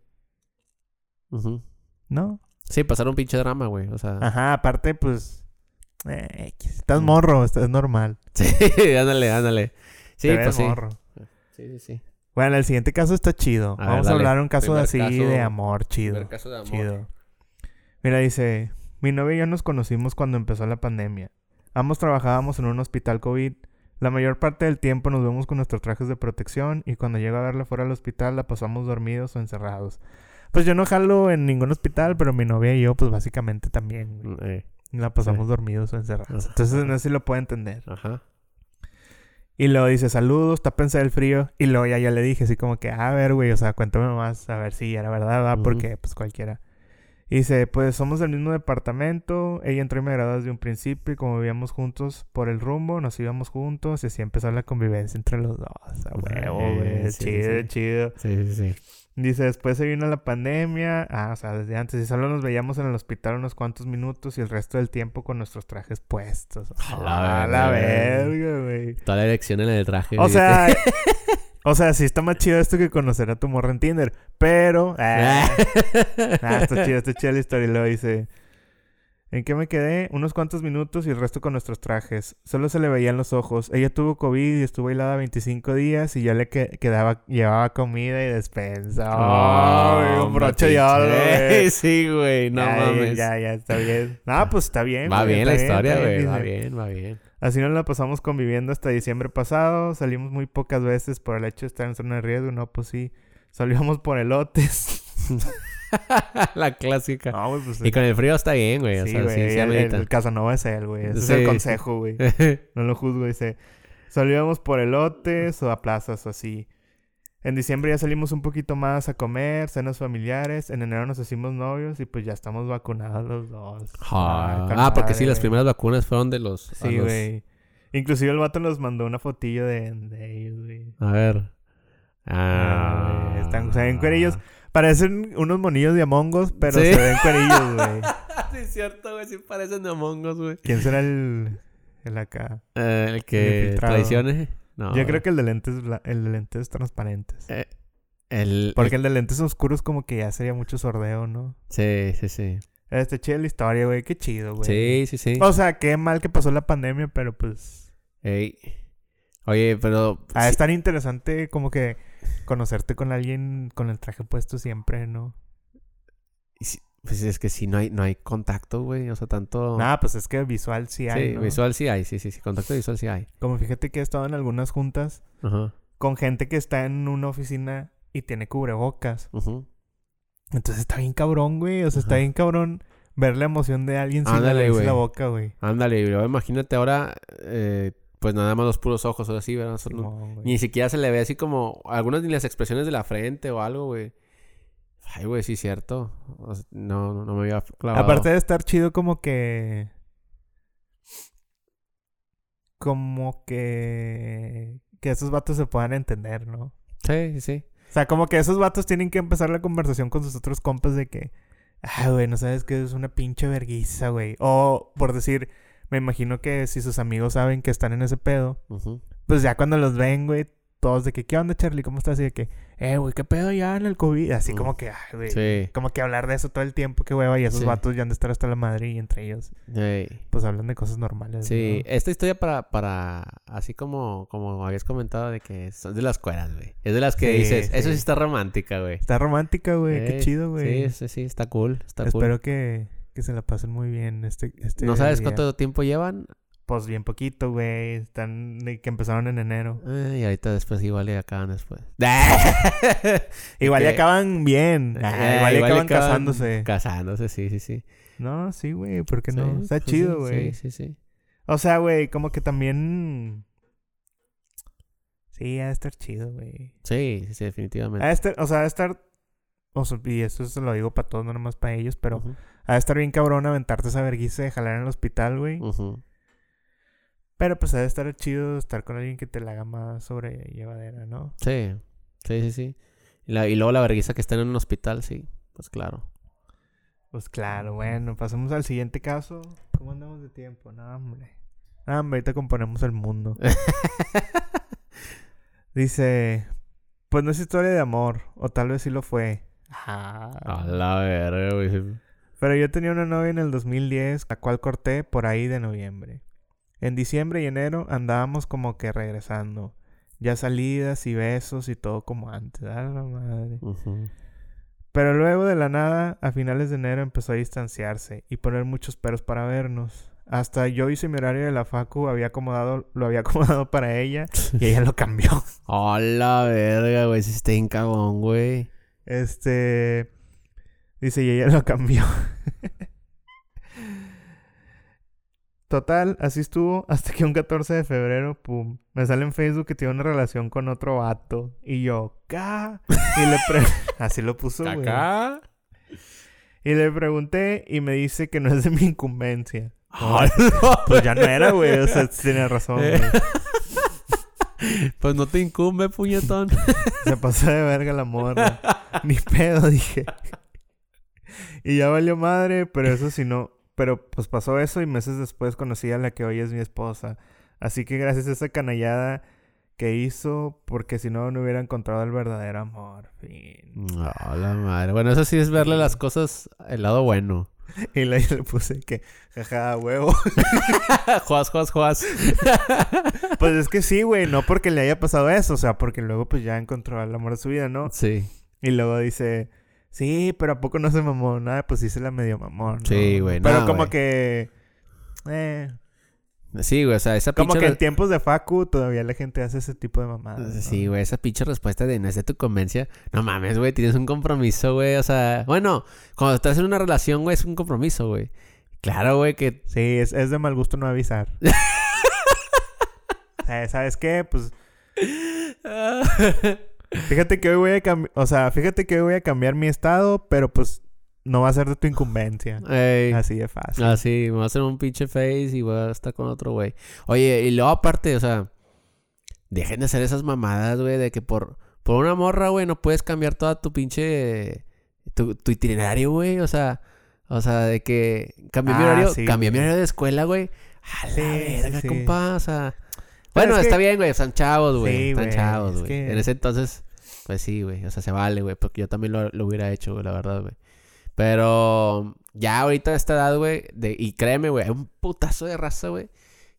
ujú. ¿No? Sí, pasar un pinche drama, güey. O sea. Ajá, aparte, pues... eh, estás Mm. morro, estás normal. Sí, ándale, ándale. Sí, Te pues ves sí. morro. Sí, sí, sí. Bueno, el siguiente caso está chido. A ver, Vamos a hablar de un caso Primer así caso- de amor, chido. Primer caso de amor. Chido. Mira, dice, mi novia y yo nos conocimos cuando empezó la pandemia. Ambos trabajábamos en un hospital COVID. La mayor parte del tiempo nos vemos con nuestros trajes de protección y cuando llego a verla fuera del hospital la pasamos dormidos o encerrados. Pues yo no jalo en ningún hospital, pero mi novia y yo pues básicamente también. güey. Mm, eh, La pasamos dormidos o encerrados. Ajá. Entonces no sé si lo puedo entender. Ajá. Y luego dice, saludos, tápense del frío. Y luego ya yo le dije así como que, a ver, güey, o sea, cuéntame más, a ver si era verdad, ¿va? Porque, pues, cualquiera. Y dice, pues, somos del mismo departamento. Ella entró y me agradó desde un principio. Y como vivíamos juntos por el rumbo, nos íbamos juntos. Y así empezó la convivencia entre los dos. Huevo, Eh, güey. sí, chido, sí. chido. Sí, sí, sí. Dice, después se vino la pandemia. Ah, o sea, desde antes. Y solo nos veíamos en el hospital unos cuantos minutos. Y el resto del tiempo con nuestros trajes puestos. A la A la verga. verga, güey. Toda la elección en el traje. O sea, o sea, sí está más chido esto que conocer a tu morra en Tinder. Pero, ah, ah, está chido, está chida la historia. Y luego dice, ¿En qué me quedé? Unos cuantos minutos y el resto con nuestros trajes. Solo se le veían los ojos. Ella tuvo COVID y estuvo aislada 25 días y yo le que- quedaba, llevaba comida y despensa. ¡Ay, un broche de oro, güey! Sí, güey, no mames. Ya, ya, está bien. No, pues está bien. va bien la historia, güey. Va bien, va bien. Así nos la pasamos conviviendo hasta diciembre pasado. Salimos muy pocas veces por el hecho de estar en zona de riesgo. No, pues sí. Salíamos por elotes. la clásica. No, güey, pues Y con el frío está bien, güey. o Sí, sea, güey. sí, sí el, el Casanova es él, güey. Ese es el consejo, güey. No lo juzgo, dice. Salíamos por elotes o a plazas o así. En diciembre ya salimos un poquito más a comer, cenas familiares. En enero nos hicimos novios y pues ya estamos vacunados los dos. Ah, ah, porque sí, las primeras vacunas fueron de los... Sí, los- güey. Inclusive el vato nos mandó una fotillo de, de ellos, güey. A ver. Ah, Ah. están- se ven cuerillos. Parecen unos monillos de Among Us, pero Sí. se ven cuerillos, güey. sí, es cierto, güey. Sí parecen de Among Us, güey. ¿Quién será el, el acá? Eh, el que traicione. No. Yo creo que el de lentes, el de lentes transparentes. Eh, el... Porque el de lentes oscuros como que ya sería mucho sordeo, ¿no? Sí, sí, sí. Este chido la historia, güey. Qué chido, güey. Sí, sí, sí. O sea, qué mal que pasó la pandemia, pero pues... Ey. Oye, pero... Ah, sí- es tan interesante como que conocerte con alguien con el traje puesto siempre, ¿no? Pues es que sí, no hay, no hay contacto, güey. O sea, tanto... Nada, pues es que visual sí hay, sí, ¿no? visual sí hay. Sí, sí, sí. Contacto visual sí hay. Como fíjate que he estado en algunas juntas con gente que está en una oficina y tiene cubrebocas. Entonces está bien cabrón, güey. O sea, está bien cabrón ver la emoción de alguien sin Ándale, la güey. boca, güey. Ándale, y luego imagínate ahora... eh, pues nada más los puros ojos o así, ¿verdad? No- güey. Ni siquiera se le ve así como algunas ni las expresiones de la frente o algo, güey. Ay, güey, sí cierto. O sea, no, no, no me había clavado. Aparte de estar chido como que... Como que... Que esos vatos se puedan entender, ¿no? Sí, sí, sí. O sea, como que esos vatos tienen que empezar la conversación con sus otros compas de que... Ay, güey, no sabes que es una pinche verguiza, güey. O, por decir... Me imagino que si sus amigos saben que están en ese pedo... Pues ya cuando los ven, güey... Todos de que... ¿Qué onda, Charlie? ¿Cómo estás? Y de que... Eh, güey, ¿qué pedo ya en el COVID? Así como que... Ay, güey. Sí. Como que hablar de eso todo el tiempo, qué hueva. Y esos Sí. vatos ya han de estar hasta la madre y entre ellos... Pues hablan de cosas normales. Sí, ¿no? esta historia para, para, así como, como habías comentado de que son de las cueras, güey. Es de las que Sí, dices, eso sí. está romántica, güey. Está romántica, güey. Qué chido, güey. Sí, sí, sí, está cool, está cool. Espero que, que se la pasen muy bien este, este ¿No sabes día. cuánto tiempo llevan? Pues bien poquito, güey. Están que empezaron en enero. Eh, y ahorita después igual le acaban después. Igual ya que- acaban bien. Eh, igual le acaban casándose. Casándose, sí, sí, sí. No, sí, güey. ¿Por qué Sí, no? Está pues chido, güey. Sí, sí, sí. O sea, güey, como que también... Sí, ha de estar chido, güey. Sí, sí, Ha definitivamente. de estar... O sea, ha de estar... O sea, y eso se lo digo para todos, no nomás para ellos, pero... Ujú, Ha de estar bien cabrón aventarte esa vergüenza de jalar en el hospital, güey. Pero pues ha de estar chido estar con alguien que te la haga más sobrellevadera, ¿no? Sí, sí, sí, sí. Y, la- y luego la vergüenza que estén en un hospital, sí. Pues claro. Pues claro, bueno, pasemos al siguiente caso. ¿Cómo andamos de tiempo? No, hombre. No, hombre, ahorita componemos el mundo. Dice, pues no es historia de amor, o tal vez sí lo fue. A la verga, güey. Pero yo tenía una novia en el 2010, la cual corté por ahí de noviembre. En diciembre y enero andábamos como que regresando. Ya salidas y besos y todo como antes. A la madre. Pero luego de la nada, a finales de enero empezó a distanciarse y poner muchos peros para vernos. Hasta yo hice mi horario de la facu, había acomodado, lo había acomodado para ella y ella lo cambió. A la verga, güey. Sí está cagón, güey. Este dice y ella lo cambió. Total, así estuvo hasta que un 14 de febrero, pum, me sale en Facebook que tiene una relación con otro vato y yo, ¿ca? Y le pre- así lo puso, güey. Y le pregunté y me dice que no es de mi incumbencia. Ay, Pues ya no era, güey. O sea, tiene razón, güey. Pues no te incumbe, puñetón. Se pasó de verga la morra. Ni pedo, dije. Y ya valió madre, pero eso sí no. Pero pues pasó eso y meses después conocí a la que hoy es mi esposa. Así que gracias a esa canallada que hizo, porque si no, no hubiera encontrado el verdadero amor. Fin. A la madre. Bueno, eso sí es verle las cosas el lado bueno. Y le, le puse que, jaja, huevo. juas, juas, juas. Pues es que sí, güey, no porque le haya pasado eso, o sea, porque luego pues ya encontró el amor de su vida, ¿no? Sí. Y luego dice, sí, pero ¿a poco no se mamó? Nada, pues sí se la medio mamón. ¿no? Sí, güey, Pero no, como que... Eh, Sí, güey, o sea, esa como pinche... que en tiempos de Facu todavía la gente hace ese tipo de mamadas. ¿no? Sí, güey, esa pinche respuesta de no es de tu convencia. No mames, güey, tienes un compromiso, güey. O sea, bueno, cuando estás en una relación, güey, es un compromiso, güey. Claro, güey, que... Sí, es, es de mal gusto no avisar. Eh, ¿Sabes qué? Pues fíjate que hoy voy a cambiar, o sea, fíjate que hoy voy a cambiar mi estado, pero pues no va a ser de tu incumbencia. Ey. Así de fácil. Ah, sí, me voy a hacer un pinche face y voy a estar con otro güey. Oye, y luego aparte, o sea, dejen de hacer esas mamadas, güey, de que por, por una morra, güey, no puedes cambiar toda tu pinche, tu, tu itinerario, güey, o sea, o sea, de que cambié mi Ah, horario, sí, cambié mi horario de escuela, güey. A la Sí, sí, verga, sí. compa, o sea. Pero Bueno, es está que- bien, güey, están chavos, güey, Sí, están güey, chavos, es güey. que- En ese entonces, pues sí, güey, o sea, se vale, güey, porque yo también lo, lo hubiera hecho, güey, la verdad, güey. Pero ya ahorita a esta edad, güey, de, y créeme, güey, hay un putazo de raza, güey,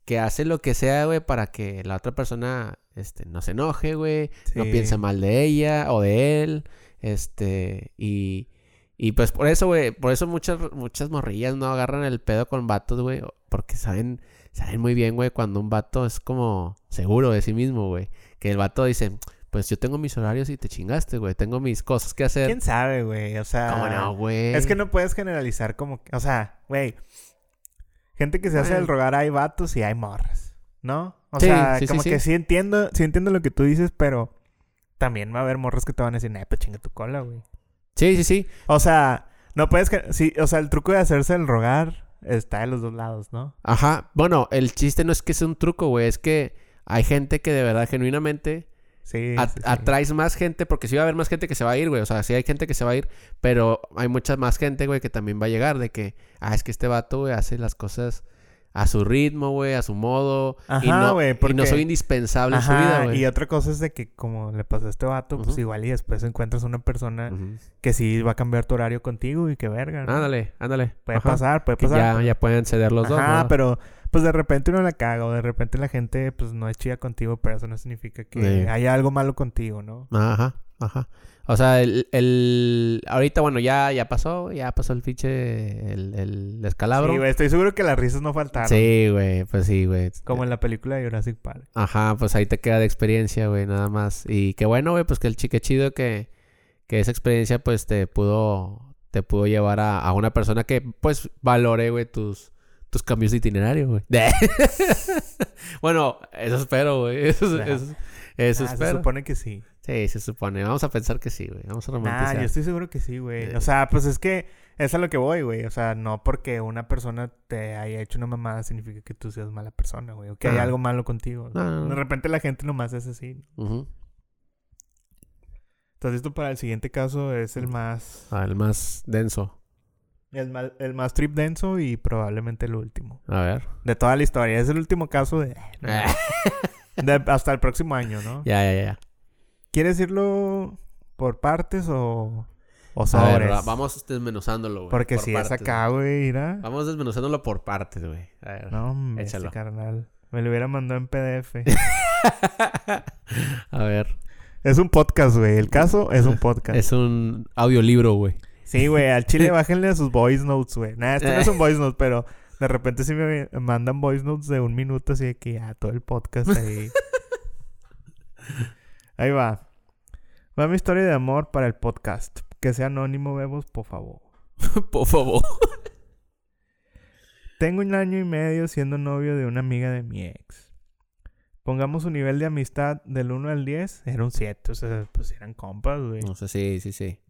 que hace lo que sea, güey, para que la otra persona, este, no se enoje, güey, no piense mal de ella o de él, este, y, y pues por eso, güey, por eso muchas, muchas morrillas no agarran el pedo con vatos, güey, porque saben, saben muy bien, güey, cuando un vato es como seguro de sí mismo, güey, que el vato dice, pues yo tengo mis horarios y te chingaste, güey, tengo mis cosas que hacer. ¿Quién sabe, güey? O sea... ¿Cómo no, güey? Es que no puedes generalizar como... que- O sea, güey... Gente que se hace el rogar hay vatos y hay morras, ¿no? O Sí, sea, sí, como sí. que sí entiendo, sí entiendo lo que tú dices, pero también va a haber morras que te van a decir, nah, pues chinga tu cola, güey. Sí, sí, sí. O sea, no puedes... que- Sí, o sea, el truco de hacerse el rogar está de los dos lados, ¿no? Ajá. Bueno, el chiste no es que sea un truco, güey, es que hay gente que de verdad, genuinamente, Sí, at- sí, sí. atraes más gente, porque sí va a haber más gente que se va a ir, güey. O sea, sí hay gente que se va a ir, pero hay mucha más gente, güey, que también va a llegar de que, ah, es que este vato, güey, hace las cosas a su ritmo, güey, a su modo. y, no, güey, y no porque- soy indispensable en su vida, güey. y otra cosa es de que como le pasó a este vato, pues igual y después encuentras una persona que sí va a cambiar tu horario contigo y que verga, ¿no? Ándale, ándale. Puede Ajá. pasar, puede pasar. ya, ya pueden ceder los dos, ¿no? pero pues de repente uno la caga o de repente la gente pues no es chida contigo, pero eso no significa que Sí. haya algo malo contigo, ¿no? Ajá, ajá. O sea, el, el... Ahorita, bueno, ya, ya pasó, ya pasó el fiche, el, el descalabro. Sí, güey, estoy seguro que las risas no faltaron. Sí, güey, pues sí, güey. Como en la película de Jurassic Park. Ajá, pues ahí te queda de experiencia, güey, nada más. Y qué bueno, güey, pues que el chique chido que, que esa experiencia, pues te pudo, te pudo llevar a, a una persona que, pues, valore, güey, tus, tus cambios de itinerario, güey. bueno, eso espero, güey. Eso, Nah. eso, eso Ah, se espero. supone que sí. Sí, se supone. Vamos a pensar que sí, güey. Vamos a romantizar. yo estoy seguro que sí, güey. Eh. O sea, pues es que es a lo que voy, güey. O sea, no porque una persona te haya hecho una mamada significa que tú seas mala persona, güey. O que hay Ah. algo malo contigo. De repente la gente nomás es así. Ujú. Entonces esto para el siguiente caso es el más... Ah, el más denso. El más, el más trip denso y probablemente el último. A ver. De toda la historia. Es el último caso de... Ah. de- hasta el próximo año, ¿no? ya, ya, ya. ¿Quieres irlo por partes o, o A ver, sobres? va- vamos desmenuzándolo, güey. Porque por si es partes, acá, güey, mira. Vamos desmenuzándolo por partes, güey. A ver. No, hombre, este Échalo. carnal. Me lo hubiera mandado en PDF. A ver. es un podcast, güey. El caso es un podcast. Es un audiolibro, güey. Sí, güey. Al chile bájenle a sus voice notes, güey. Nada, esto no es un voice note, pero de repente sí me mandan voice notes de un minuto, así de que ya todo el podcast ahí. ahí va. Va mi historia de amor para el podcast. Que sea anónimo, bebos, por favor. por favor. Tengo un año y medio siendo novio de una amiga de mi ex. Pongamos su nivel de amistad del 1 al 10. Era un 7, o sea, pues eran compas, güey. No sé, sí, sí, sí.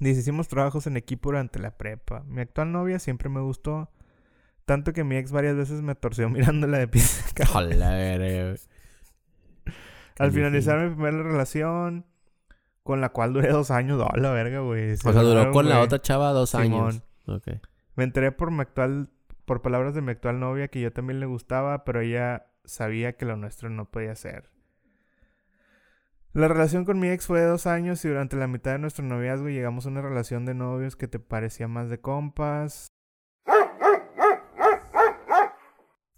Dice, hicimos trabajos en equipo durante la prepa. Mi actual novia siempre me gustó. Tanto que mi ex varias veces me torció mirándola de pies. Al finalizar mi primera relación, con la cual duré dos años, oh, la verga, güey. Se O sea, duró con la otra chava dos años. Me enteré por mi actual, por palabras de mi actual novia que yo también le gustaba, pero ella sabía que lo nuestro no podía ser. La relación con mi ex fue de dos años y durante la mitad de nuestro noviazgo llegamos a una relación de novios que te parecía más de compas.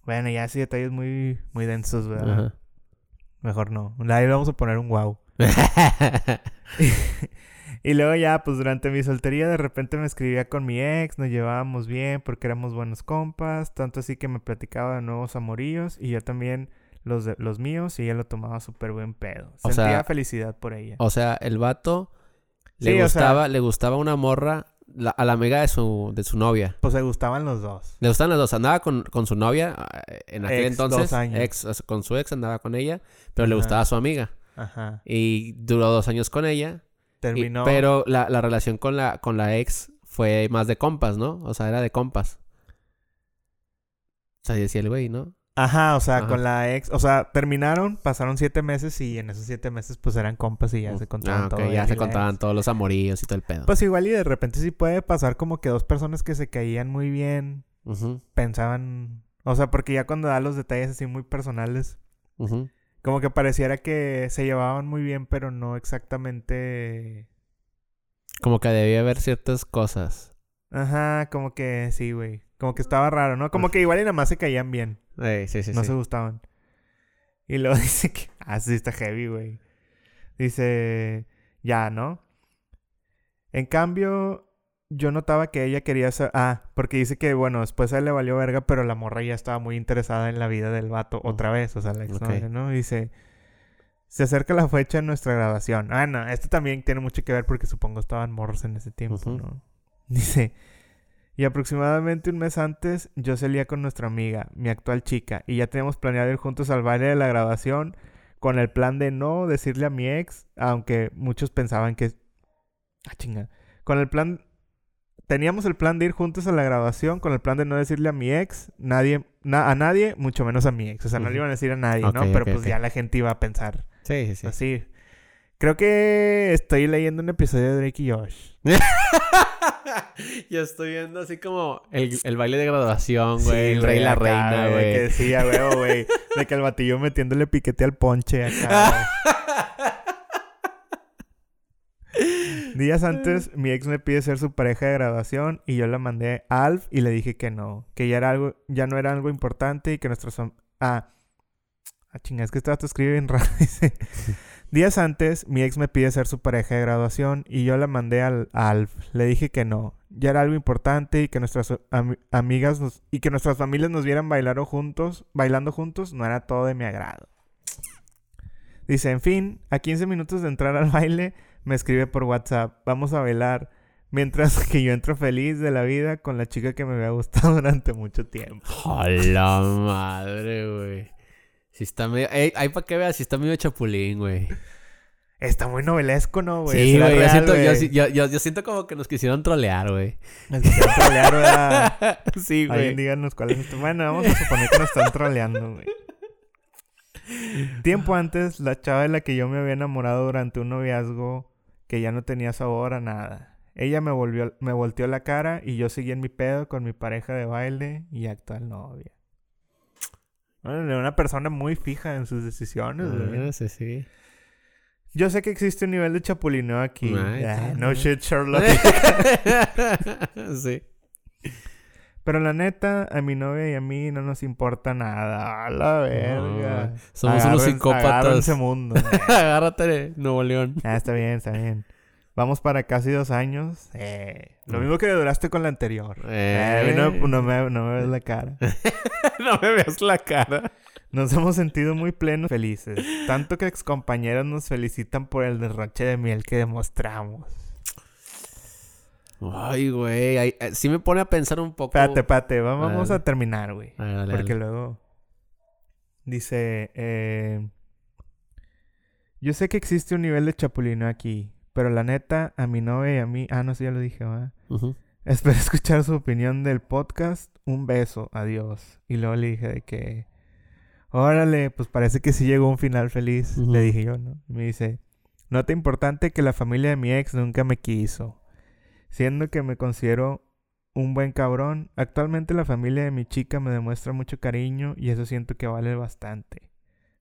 Bueno, ya así detalles muy, muy densos, ¿verdad? Ajá. Mejor no. Ahí vamos a poner un wow. y luego ya, pues durante mi soltería de repente me escribía con mi ex, nos llevábamos bien porque éramos buenos compas, tanto así que me platicaba de nuevos amoríos y yo también los, de, los míos y ella lo tomaba súper buen pedo. O Sentía sea- felicidad por ella. o sea, el vato le Sí, o sea- gustaba, le gustaba una morra la- a la amiga de su, de su novia. Pues se gustaban los dos. Le gustaban las dos. Andaba con, con su novia eh, en aquel Ex, entonces. dos años. Ex, con su ex andaba con ella, pero le gustaba a su amiga. Ajá. Y duró dos años con ella. y- Terminó. pero la, la relación con la, con la ex fue más de compas, ¿no? O sea, era de compas. O sea, decía el güey, ¿no? Ajá, o sea, Ajá. con la ex. O sea, terminaron, pasaron siete meses y en esos siete meses pues eran compas y ya se contaban Ah, ok, todo. ya se contaban ex. todos los amoríos y todo el pedo. Pues igual y de repente sí puede pasar como que dos personas que se caían muy bien pensaban, o sea, porque ya cuando da los detalles así muy personales, como que pareciera que se llevaban muy bien, pero no exactamente. Como que debía haber ciertas cosas. Ajá, como que sí, güey. Como que estaba raro, ¿no? Como que igual y nada más se caían bien, Eh, sí, sí, no sí. se gustaban. Y luego dice que, ah, sí, está heavy, güey. Dice, ya, ¿no? En cambio, yo notaba que ella quería sa- Ah, porque dice que, bueno, después a él le valió verga, pero la morra ya estaba muy interesada en la vida del vato otra vez, o sea, la exnovia. ¿no? Dice, se acerca la fecha de nuestra graduación. Ah, no, esto también tiene mucho que ver porque supongo estaban morros en ese tiempo. ¿no? Dice, y aproximadamente un mes antes yo salía con nuestra amiga, mi actual chica, y ya teníamos planeado ir juntos al baile de la graduación con el plan de no decirle a mi ex, aunque muchos pensaban que... Ah, chinga. Con el plan... Teníamos el plan de ir juntos a la graduación con el plan de no decirle a mi ex, nadie, na- a nadie, mucho menos a mi ex. O sea, no le iban a decir a nadie, ¿no? Pero pues ya la gente iba a pensar Sí, sí, sí. así. Creo que estoy leyendo un episodio de Drake y Josh. Yo estoy viendo así como el, el baile de graduación, güey. Sí, el rey y la acá, reina, güey. Que sí, a huevo, güey. De que el batillo metiéndole piquete al ponche acá. güey. Días antes, mi ex me pide ser su pareja de graduación y yo la mandé a Alf y le dije que no, que ya era algo, ya no era algo importante y que nuestros ah, ah chinga, es que este vato escribe bien raro, dice. Días antes, mi ex me pide ser su pareja de graduación y yo la mandé al Alf. Le dije que no, ya era algo importante y que nuestras ami- amigas nos- y que nuestras familias nos vieran bailar juntos, bailando juntos, no era todo de mi agrado. Dice, en fin, a 15 minutos de entrar al baile, me escribe por WhatsApp, vamos a bailar, mientras que yo entro feliz de la vida con la chica que me había gustado durante mucho tiempo. ¡Hola madre, güey! Si está medio... Ey, ahí para que veas, si está medio chapulín, güey. Está muy novelesco, ¿no, güey? Sí, güey. Yo siento, yo, sí- yo, yo- siento como que nos quisieron trolear, güey. Nos quisieron trolear, ¿verdad? sí, Alguien güey. díganos cuál es. Bueno, vamos a suponer que nos están troleando, güey. Tiempo antes, la chava de la que yo me había enamorado durante un noviazgo que ya no tenía sabor a nada. Ella me volvió, me volteó la cara y yo seguí en mi pedo con mi pareja de baile y actual novia. Una persona muy fija en sus decisiones, güey. Ah, sí, sí. Yo sé que existe un nivel de chapulineo aquí. Ay, Ah, sí, no shit, Sherlock. sí. Pero la neta, a mi novia y a mí no nos importa nada. A la verga. No, somos unos psicópatas. agárrense mundo. Agárrate, Nuevo León. ah, está bien, está bien. Vamos para casi dos años. Eh, lo Mm. mismo que duraste con la anterior. Eh. Eh, no, no me, no me ves la cara. no me veas la cara. Nos hemos sentido muy plenos, felices. Tanto que excompañeros nos felicitan por el derroche de miel que demostramos. Ay, güey. ay, eh, sí me pone a pensar un poco. Espérate, espérate. va- Vamos Dale. a terminar, güey. Ver, dale, Porque dale. luego dice, eh, yo sé que existe un nivel de chapulino aquí, pero la neta, a mi novia y a mí, ah, no sé, ya lo dije. Ujú. Espero escuchar su opinión del podcast. Un beso, adiós. Y luego le dije de que, órale, pues parece que sí llegó un final feliz. Le dije yo, ¿no? Y me dice, nota importante que la familia de mi ex nunca me quiso. Siendo que me considero un buen cabrón, actualmente la familia de mi chica me demuestra mucho cariño y eso siento que vale bastante.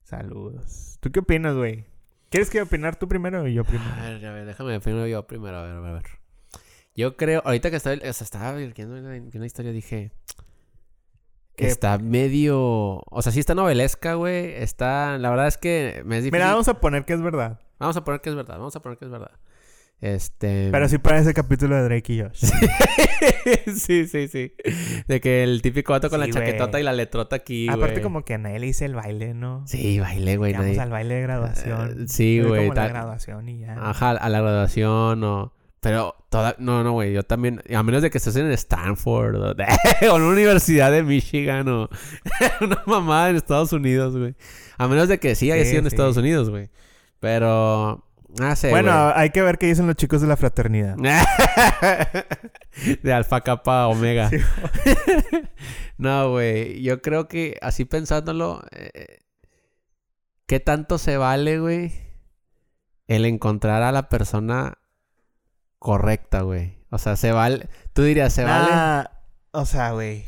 Saludos. ¿Tú qué opinas, güey? ¿Quieres que opinar tú primero o yo primero? A ver, a ver, déjame primero yo primero, a ver, a ver, a ver. Yo creo, ahorita que estaba, o sea, estaba viendo una, una historia, dije que está medio, o sea, sí está novelesca, güey. Está, la verdad es que me es difícil. Mira, vamos a poner que es verdad. Vamos a poner que es verdad, vamos a poner que es verdad. Este. Pero sí parece capítulo de Drake y Josh. sí, sí, sí. De que el típico vato con Sí, la chaquetota y la letrota aquí, Aparte como que a nadie le hice el baile, ¿no? Sí, bailé, güey. Nadie- al baile de graduación. Eh, sí, güey, como la graduación y ya. Ajá, a la graduación o... Pero toda... No, no, güey. Yo también... A menos de que estés en Stanford o, o en una universidad de Michigan o una mamada en Estados Unidos, güey. A menos de que sí haya Sí, sido en. Estados Unidos, güey. Pero... Ah, bueno, hay que ver qué dicen los chicos de la fraternidad. de alfa capa omega. Sí. no, güey. Yo creo que así pensándolo, eh, ¿qué tanto se vale, güey? El encontrar a la persona correcta, güey. O sea, se vale. Tú dirías, se vale. Ah, o sea, güey.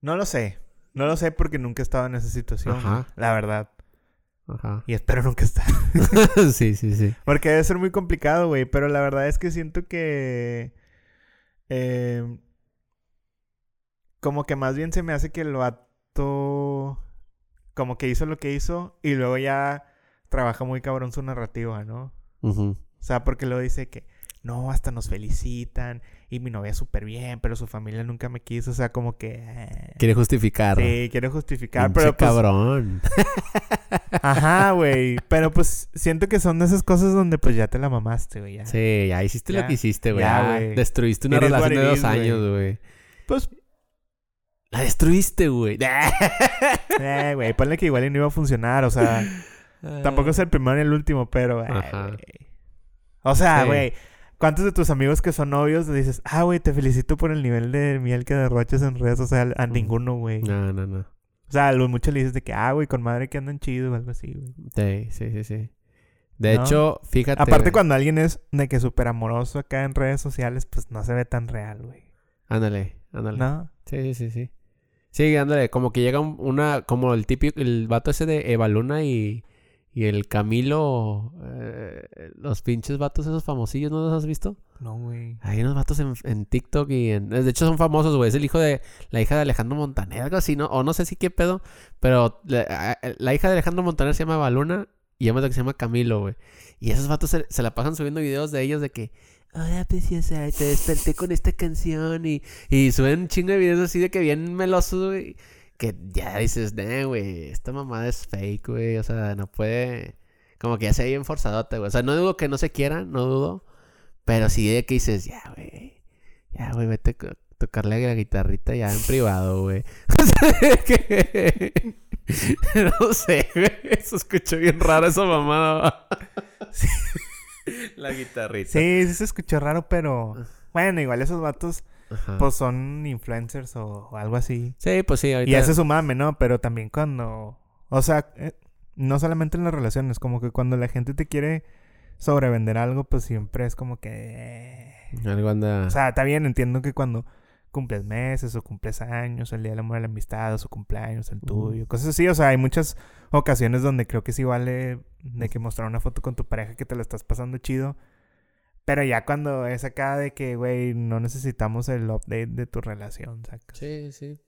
No lo sé. No lo sé porque nunca he estado en esa situación. Ajá. La verdad. Ajá. Y espero nunca estar. sí, sí, sí. Porque debe ser muy complicado, güey. Pero la verdad es que siento que. eh, como que más bien se me hace que el vato. Como que hizo lo que hizo. Y luego ya trabaja muy cabrón su narrativa, ¿no? O sea, porque luego dice que. No, hasta nos felicitan. Y mi novia súper bien. Pero su familia nunca me quiso. O sea, como que. eh, Quiere justificar. Sí, quiere justificar. Pinche Pero pues, cabrón. Ajá, güey. Pero pues siento que son de esas cosas donde pues ya te la mamaste, güey. ya. Sí, ya hiciste lo que hiciste, güey. Ya, güey. Destruiste una relación de dos güey. años, güey. Pues, La destruiste, güey. eh, güey, ponle que igual no iba a funcionar. O sea, tampoco es el primero ni el último, pero, eh, güey. O sea, Sí. ¿Cuántos de tus amigos que son novios dices, ah, güey, te felicito por el nivel de miel que derrochas en redes? O sea, a ninguno, güey. No, no, no. O sea, a lo mucho le dices de que, ah, güey, con madre que andan chido o algo así, güey. Sí, sí, sí, sí. De ¿No? hecho, fíjate. Aparte, güey. cuando alguien es de que súper amoroso acá en redes sociales, pues no se ve tan real, güey. Ándale, ándale. ¿No? Sí, sí, sí, sí. Sí, ándale, como que llega un- una, como el típico, el vato ese de Eva Luna y, y el Camilo, eh, los pinches vatos esos famosillos, ¿no los has visto? No, güey. Hay unos vatos en, en TikTok y en... De hecho son famosos, güey. Es el hijo de... La hija de Alejandro Montaner, algo así, ¿no? O no sé si qué pedo. Pero la, hija de Alejandro Montaner se llama Baluna y llama que se llama Camilo, güey. Y esos vatos se, se la pasan subiendo videos de ellos de que... Hola, preciosa, te desperté con esta canción y... Y suben un chingo de videos así de que bien melosos, güey. Que ya dices, nah, güey, esta mamada es fake, güey. O sea, no puede... Como que ya se ve bien forzadote, güey. O sea, no digo que no se quieran, no dudo. Pero sí de que dices, ya, güey. Ya, güey, vete a tocarle la guitarrita ya en privado, güey. O sea, que- No sé, güey. Se escuchó bien raro esa mamada. La guitarrita. Sí, sí se escuchó raro, pero... Bueno, igual esos vatos, Ajá. pues son influencers o, o algo así. Sí, pues sí, ahorita. Y ese es su mame, ¿no? Pero también cuando... O sea, eh, no solamente en las relaciones, como que cuando la gente te quiere sobrevender algo, pues siempre es como que... eh, Algo anda. O sea, está bien, entiendo que cuando cumples meses o cumples años, el día del amor y la amistad, o su cumpleaños, el tuyo, cosas así. O sea, hay muchas ocasiones donde creo que sí vale de que mostrar una foto con tu pareja que te la estás pasando chido. Pero ya cuando es acá de que, güey, no necesitamos el update de tu relación, sacas. Sí, sí.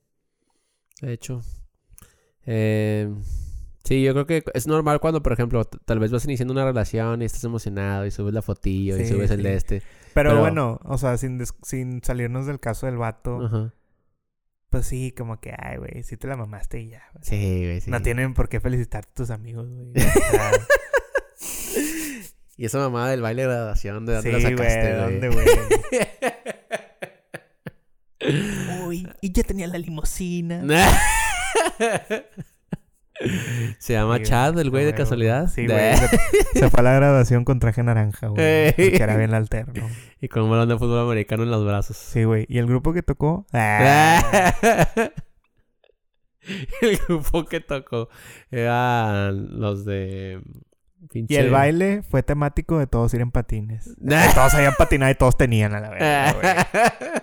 De hecho. Eh, sí, yo creo que es normal cuando, por ejemplo, tal vez vas iniciando una relación y estás emocionado y subes la fotillo y Sí, subes el sí. de este. Pero, Pero- bueno, o sea, sin, sin salirnos del caso del vato, Ajá. pues sí, como que, ay, güey, sí te la mamaste y ya. güey. Sí, güey, sí. No tienen por qué felicitarte tus amigos, güey. Y esa mamada del baile de graduación, ¿de dónde sí, la güey, sacaste, ¿de güey? dónde, güey? Uy, y ya tenía la limusina. Se llama Sí, Chad, el güey de casualidad. Sí, güey. Se, se fue a la graduación con traje naranja, güey. Ey. Porque era bien alterno. y con un balón de fútbol americano en los brazos. Sí, güey. ¿Y el grupo que tocó? Ah, el grupo que tocó eran los de. Y el baile fue temático de todos ir en patines. Todos habían patinado y todos tenían a la verga, güey.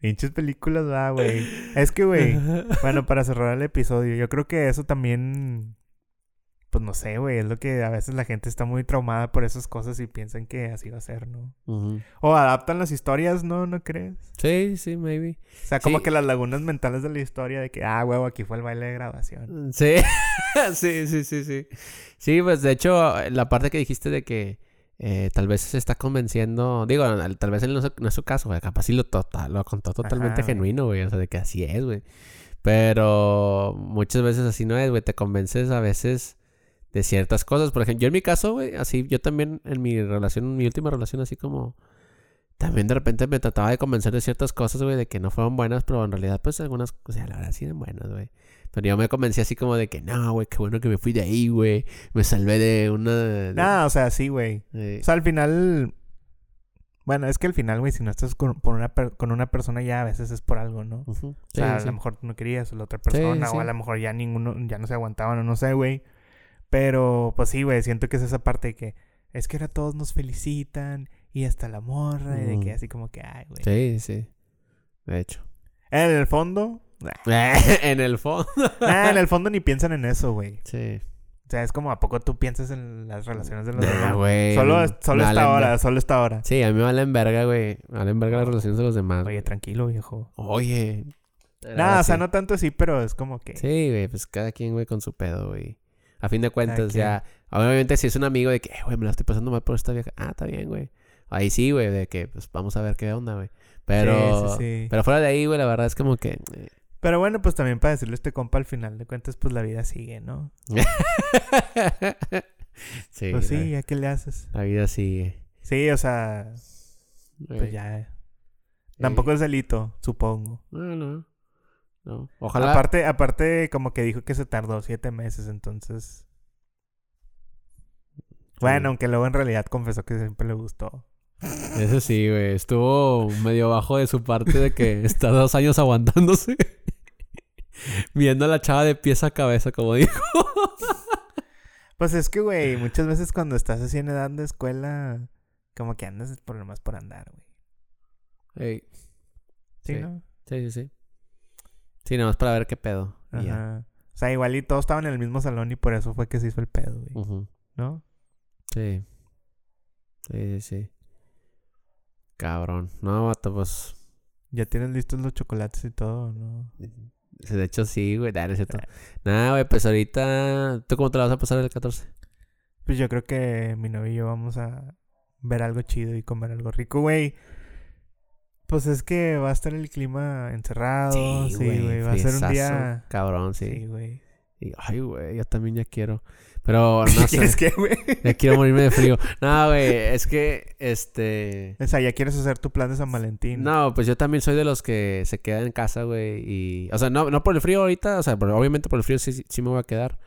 Pinches películas, va, güey. Es que, güey, bueno, para cerrar el episodio, yo creo que eso también pues no sé, güey, es lo que a veces la gente está muy traumada por esas cosas y piensan que así va a ser, ¿no? O adaptan las historias, ¿no? ¿No crees? Sí, sí, maybe. O sea, como Sí. que las lagunas mentales de la historia de que, ah, huevo, aquí fue el baile de grabación. Sí, sí, sí, sí, sí. Sí, pues de hecho, la parte que dijiste de que eh, tal vez se está convenciendo, digo, al- tal vez él no, es- no es su caso, güey, capaz sí lo, total, lo contó totalmente Ajá, genuino, güey, o sea, de que así es, güey. Pero muchas veces así no es, güey, te convences a veces de ciertas cosas. Por ejemplo, yo en mi caso, güey, así, yo también en mi relación, en mi última relación, así como... También de repente me trataba de convencer de ciertas cosas, güey, de que no fueron buenas, pero en realidad, pues algunas, o sea, la verdad sí eran buenas, güey. Pero yo me convencí así como de que, no, güey, qué bueno que me fui de ahí, güey. Me salvé de una... de- Ah, o sea, sí, güey. de- O sea, al final... Bueno, es que al final, güey, si no estás con, por una per- con una persona ya a veces es por algo, ¿no? O Sí, sea, a lo mejor tú no querías, o la otra persona, o a lo mejor ya ninguno, ya no se aguantaban, o no sé, güey. Pero, pues sí, güey, siento que es esa parte de que es que ahora todos nos felicitan y hasta la morra, y de que así como que, ay, güey. Sí, sí. De hecho. En el fondo, en el fondo. nah, en el fondo ni piensan en eso, güey. Sí. O sea, es como, ¿a poco tú piensas en las relaciones de los Nah, demás? güey. Solo, solo esta hora, solo esta hora. Sí, a mí me valen verga, güey. Me valen verga las relaciones de los demás. Oye, tranquilo, viejo. Oye. Nada, o sea, Sí. no tanto así, pero es como que... Sí, güey, pues cada quien, güey, con su pedo, güey. A fin de cuentas, ya. Obviamente, si es un amigo de que, "Eh, güey, me la estoy pasando mal por esta vieja. Ah, está bien, güey. Ahí sí, güey, de que, pues vamos a ver qué onda, güey. Pero. Sí, sí, sí. Pero fuera de ahí, güey, la verdad es como que. eh, Pero bueno, pues también para decirle a este compa, al final de cuentas, pues la vida sigue, ¿no? sí, Pues sí, ¿ya qué le haces? la vida sigue. Sí, o sea, pues ya. Tampoco es delito, supongo. No, no. No. Ojalá. Aparte, aparte, como que dijo que se tardó siete meses, entonces... Bueno, aunque luego en realidad confesó que siempre le gustó. Eso sí, güey. Estuvo medio bajo de su parte de que está dos años aguantándose. Viendo a la chava de pies a cabeza, como dijo. Pues es que, güey, muchas veces cuando estás así en edad de escuela, como que andas por nomás por andar, güey. Ey, ¿Sí, Sí. no? Sí, sí, sí. Sí, nada más para ver qué pedo. Ajá. O sea, igual y todos estaban en el mismo salón y por eso fue que se hizo el pedo, güey. ¿No? Sí. Sí, sí, sí. Cabrón. No, vato, pues. Ya tienes listos los chocolates y todo, ¿no? De hecho, sí, güey. Nah, no es cierto. Nada, güey, pues ahorita. ¿Tú cómo te la vas a pasar el 14? Pues yo creo que mi novio y yo vamos a ver algo chido y comer algo rico, güey. Pues es que va a estar el clima encerrado. Sí, güey. Va a ser un día. Cabrón, sí. Sí, güey. Y, ay, güey, yo también ya quiero. Pero no sé. ¿Quieres que, güey? Ya quiero morirme de frío. No, güey, es que, este... O sea, ya quieres hacer tu plan de San Valentín. No, pues yo también soy de los que se quedan en casa, güey, y... O sea, no, no por el frío ahorita, o sea, obviamente por el frío sí, sí, sí me voy a quedar.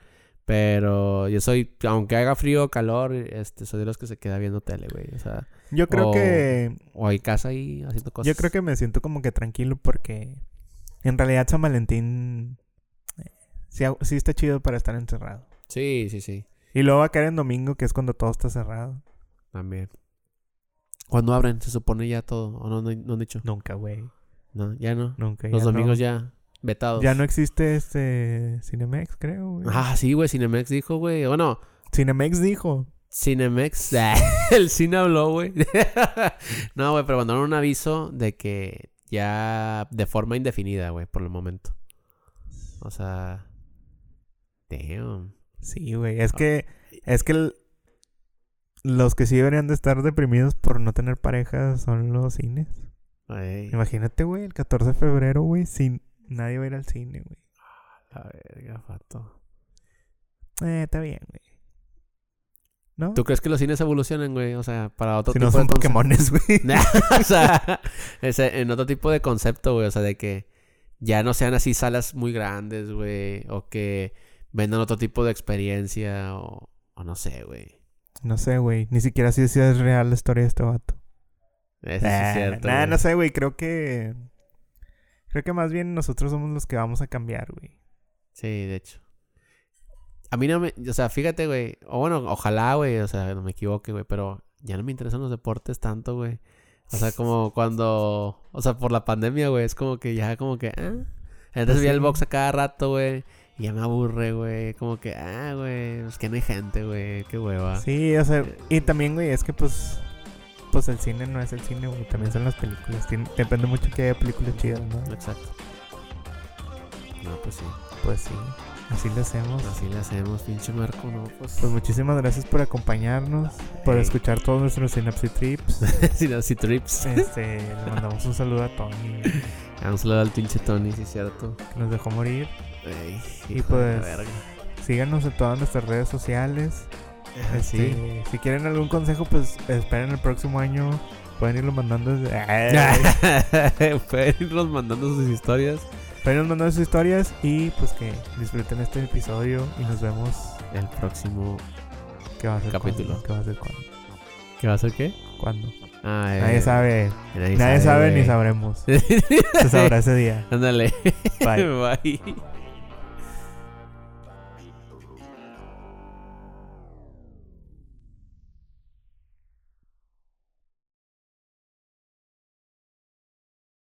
Pero yo soy, aunque haga frío o calor, este, soy de los que se queda viendo tele, güey. O sea, Yo creo O- que. o hay casa ahí haciendo cosas. Yo creo que me siento como que tranquilo porque. En realidad, San Valentín. eh, Sí, sí está chido para estar encerrado. Sí, sí, sí, Y luego va a caer en domingo, que es cuando todo está cerrado. también. ¿Cuándo abren? Se supone ya todo, ¿o no, no, no han dicho? Nunca, güey. No, ya no. Nunca. Los ya domingos no. ya vetados. Ya no existe este Cinemex, creo, güey. Ah, sí, güey, Cinemex dijo, güey. Bueno, Cinemex dijo. Cinemex. el cine habló, güey. no, güey, pero mandaron un aviso de que ya de forma indefinida, güey, por el momento. O sea. Damn. Sí, güey. Es que. Es que el- los que sí deberían de estar deprimidos por no tener pareja son los cines. Ay, Imagínate, güey, el 14 de febrero, güey, sin nadie va a ir al cine, güey. la verga, fato. Eh, está bien, güey. ¿No? ¿Tú crees que los cines evolucionen, güey? O sea, para otro si tipo no son de. Pokémones, güey. o sea, ese- en otro tipo de concepto, güey. O sea, de que ya no sean así salas muy grandes, güey. O que vendan otro tipo de experiencia. O, o no sé, güey. No sé, güey. Ni siquiera si es real la historia de este vato. Eso sí es cierto. nah, no sé, güey. Creo que. Creo que más bien nosotros somos los que vamos a cambiar, güey. Sí, de hecho. A mí no me... O sea, fíjate, güey. O bueno, ojalá, güey. O sea, no me equivoque, güey. Pero ya no me interesan los deportes tanto, güey. O sea, como cuando... O sea, por la pandemia, güey. Es como que ya como que... ah. Entonces vi el box a cada rato, güey. Y ya me aburre, güey. Como que, ah, güey, es que no hay gente, güey. Qué hueva. Sí, o sea, y también, güey, es que pues. Pues el cine no es el cine, güey. También son las películas. Tien- depende mucho que haya películas chidas, ¿no? Exacto. No, pues sí. Pues sí, así lo hacemos. Así le hacemos, pinche Marco, ¿no? Pues. Pues muchísimas gracias por acompañarnos, por escuchar todos nuestros Synapse Trips. Sin así trips. Este, le mandamos un saludo a Tony, Un saludo al pinche Tony, sí, cierto. que nos dejó morir. Y hijo de la pues, verga. Síganos en todas nuestras redes sociales. Sí. Si quieren algún consejo, pues esperen el próximo año. Pueden irlo mandando. Pueden irnos mandando sus historias. Pueden irnos mandando sus historias y pues que disfruten este episodio y nos vemos El próximo. que va a ser Capítulo. cuándo, que va a ser cuándo. ¿Qué va a ser qué? ¿Cuándo? Ah, eh, Nadie sabe. Nadie, Nadie sabe ni sabremos. Se sabrá ese día. Ándale. Bye. Bye.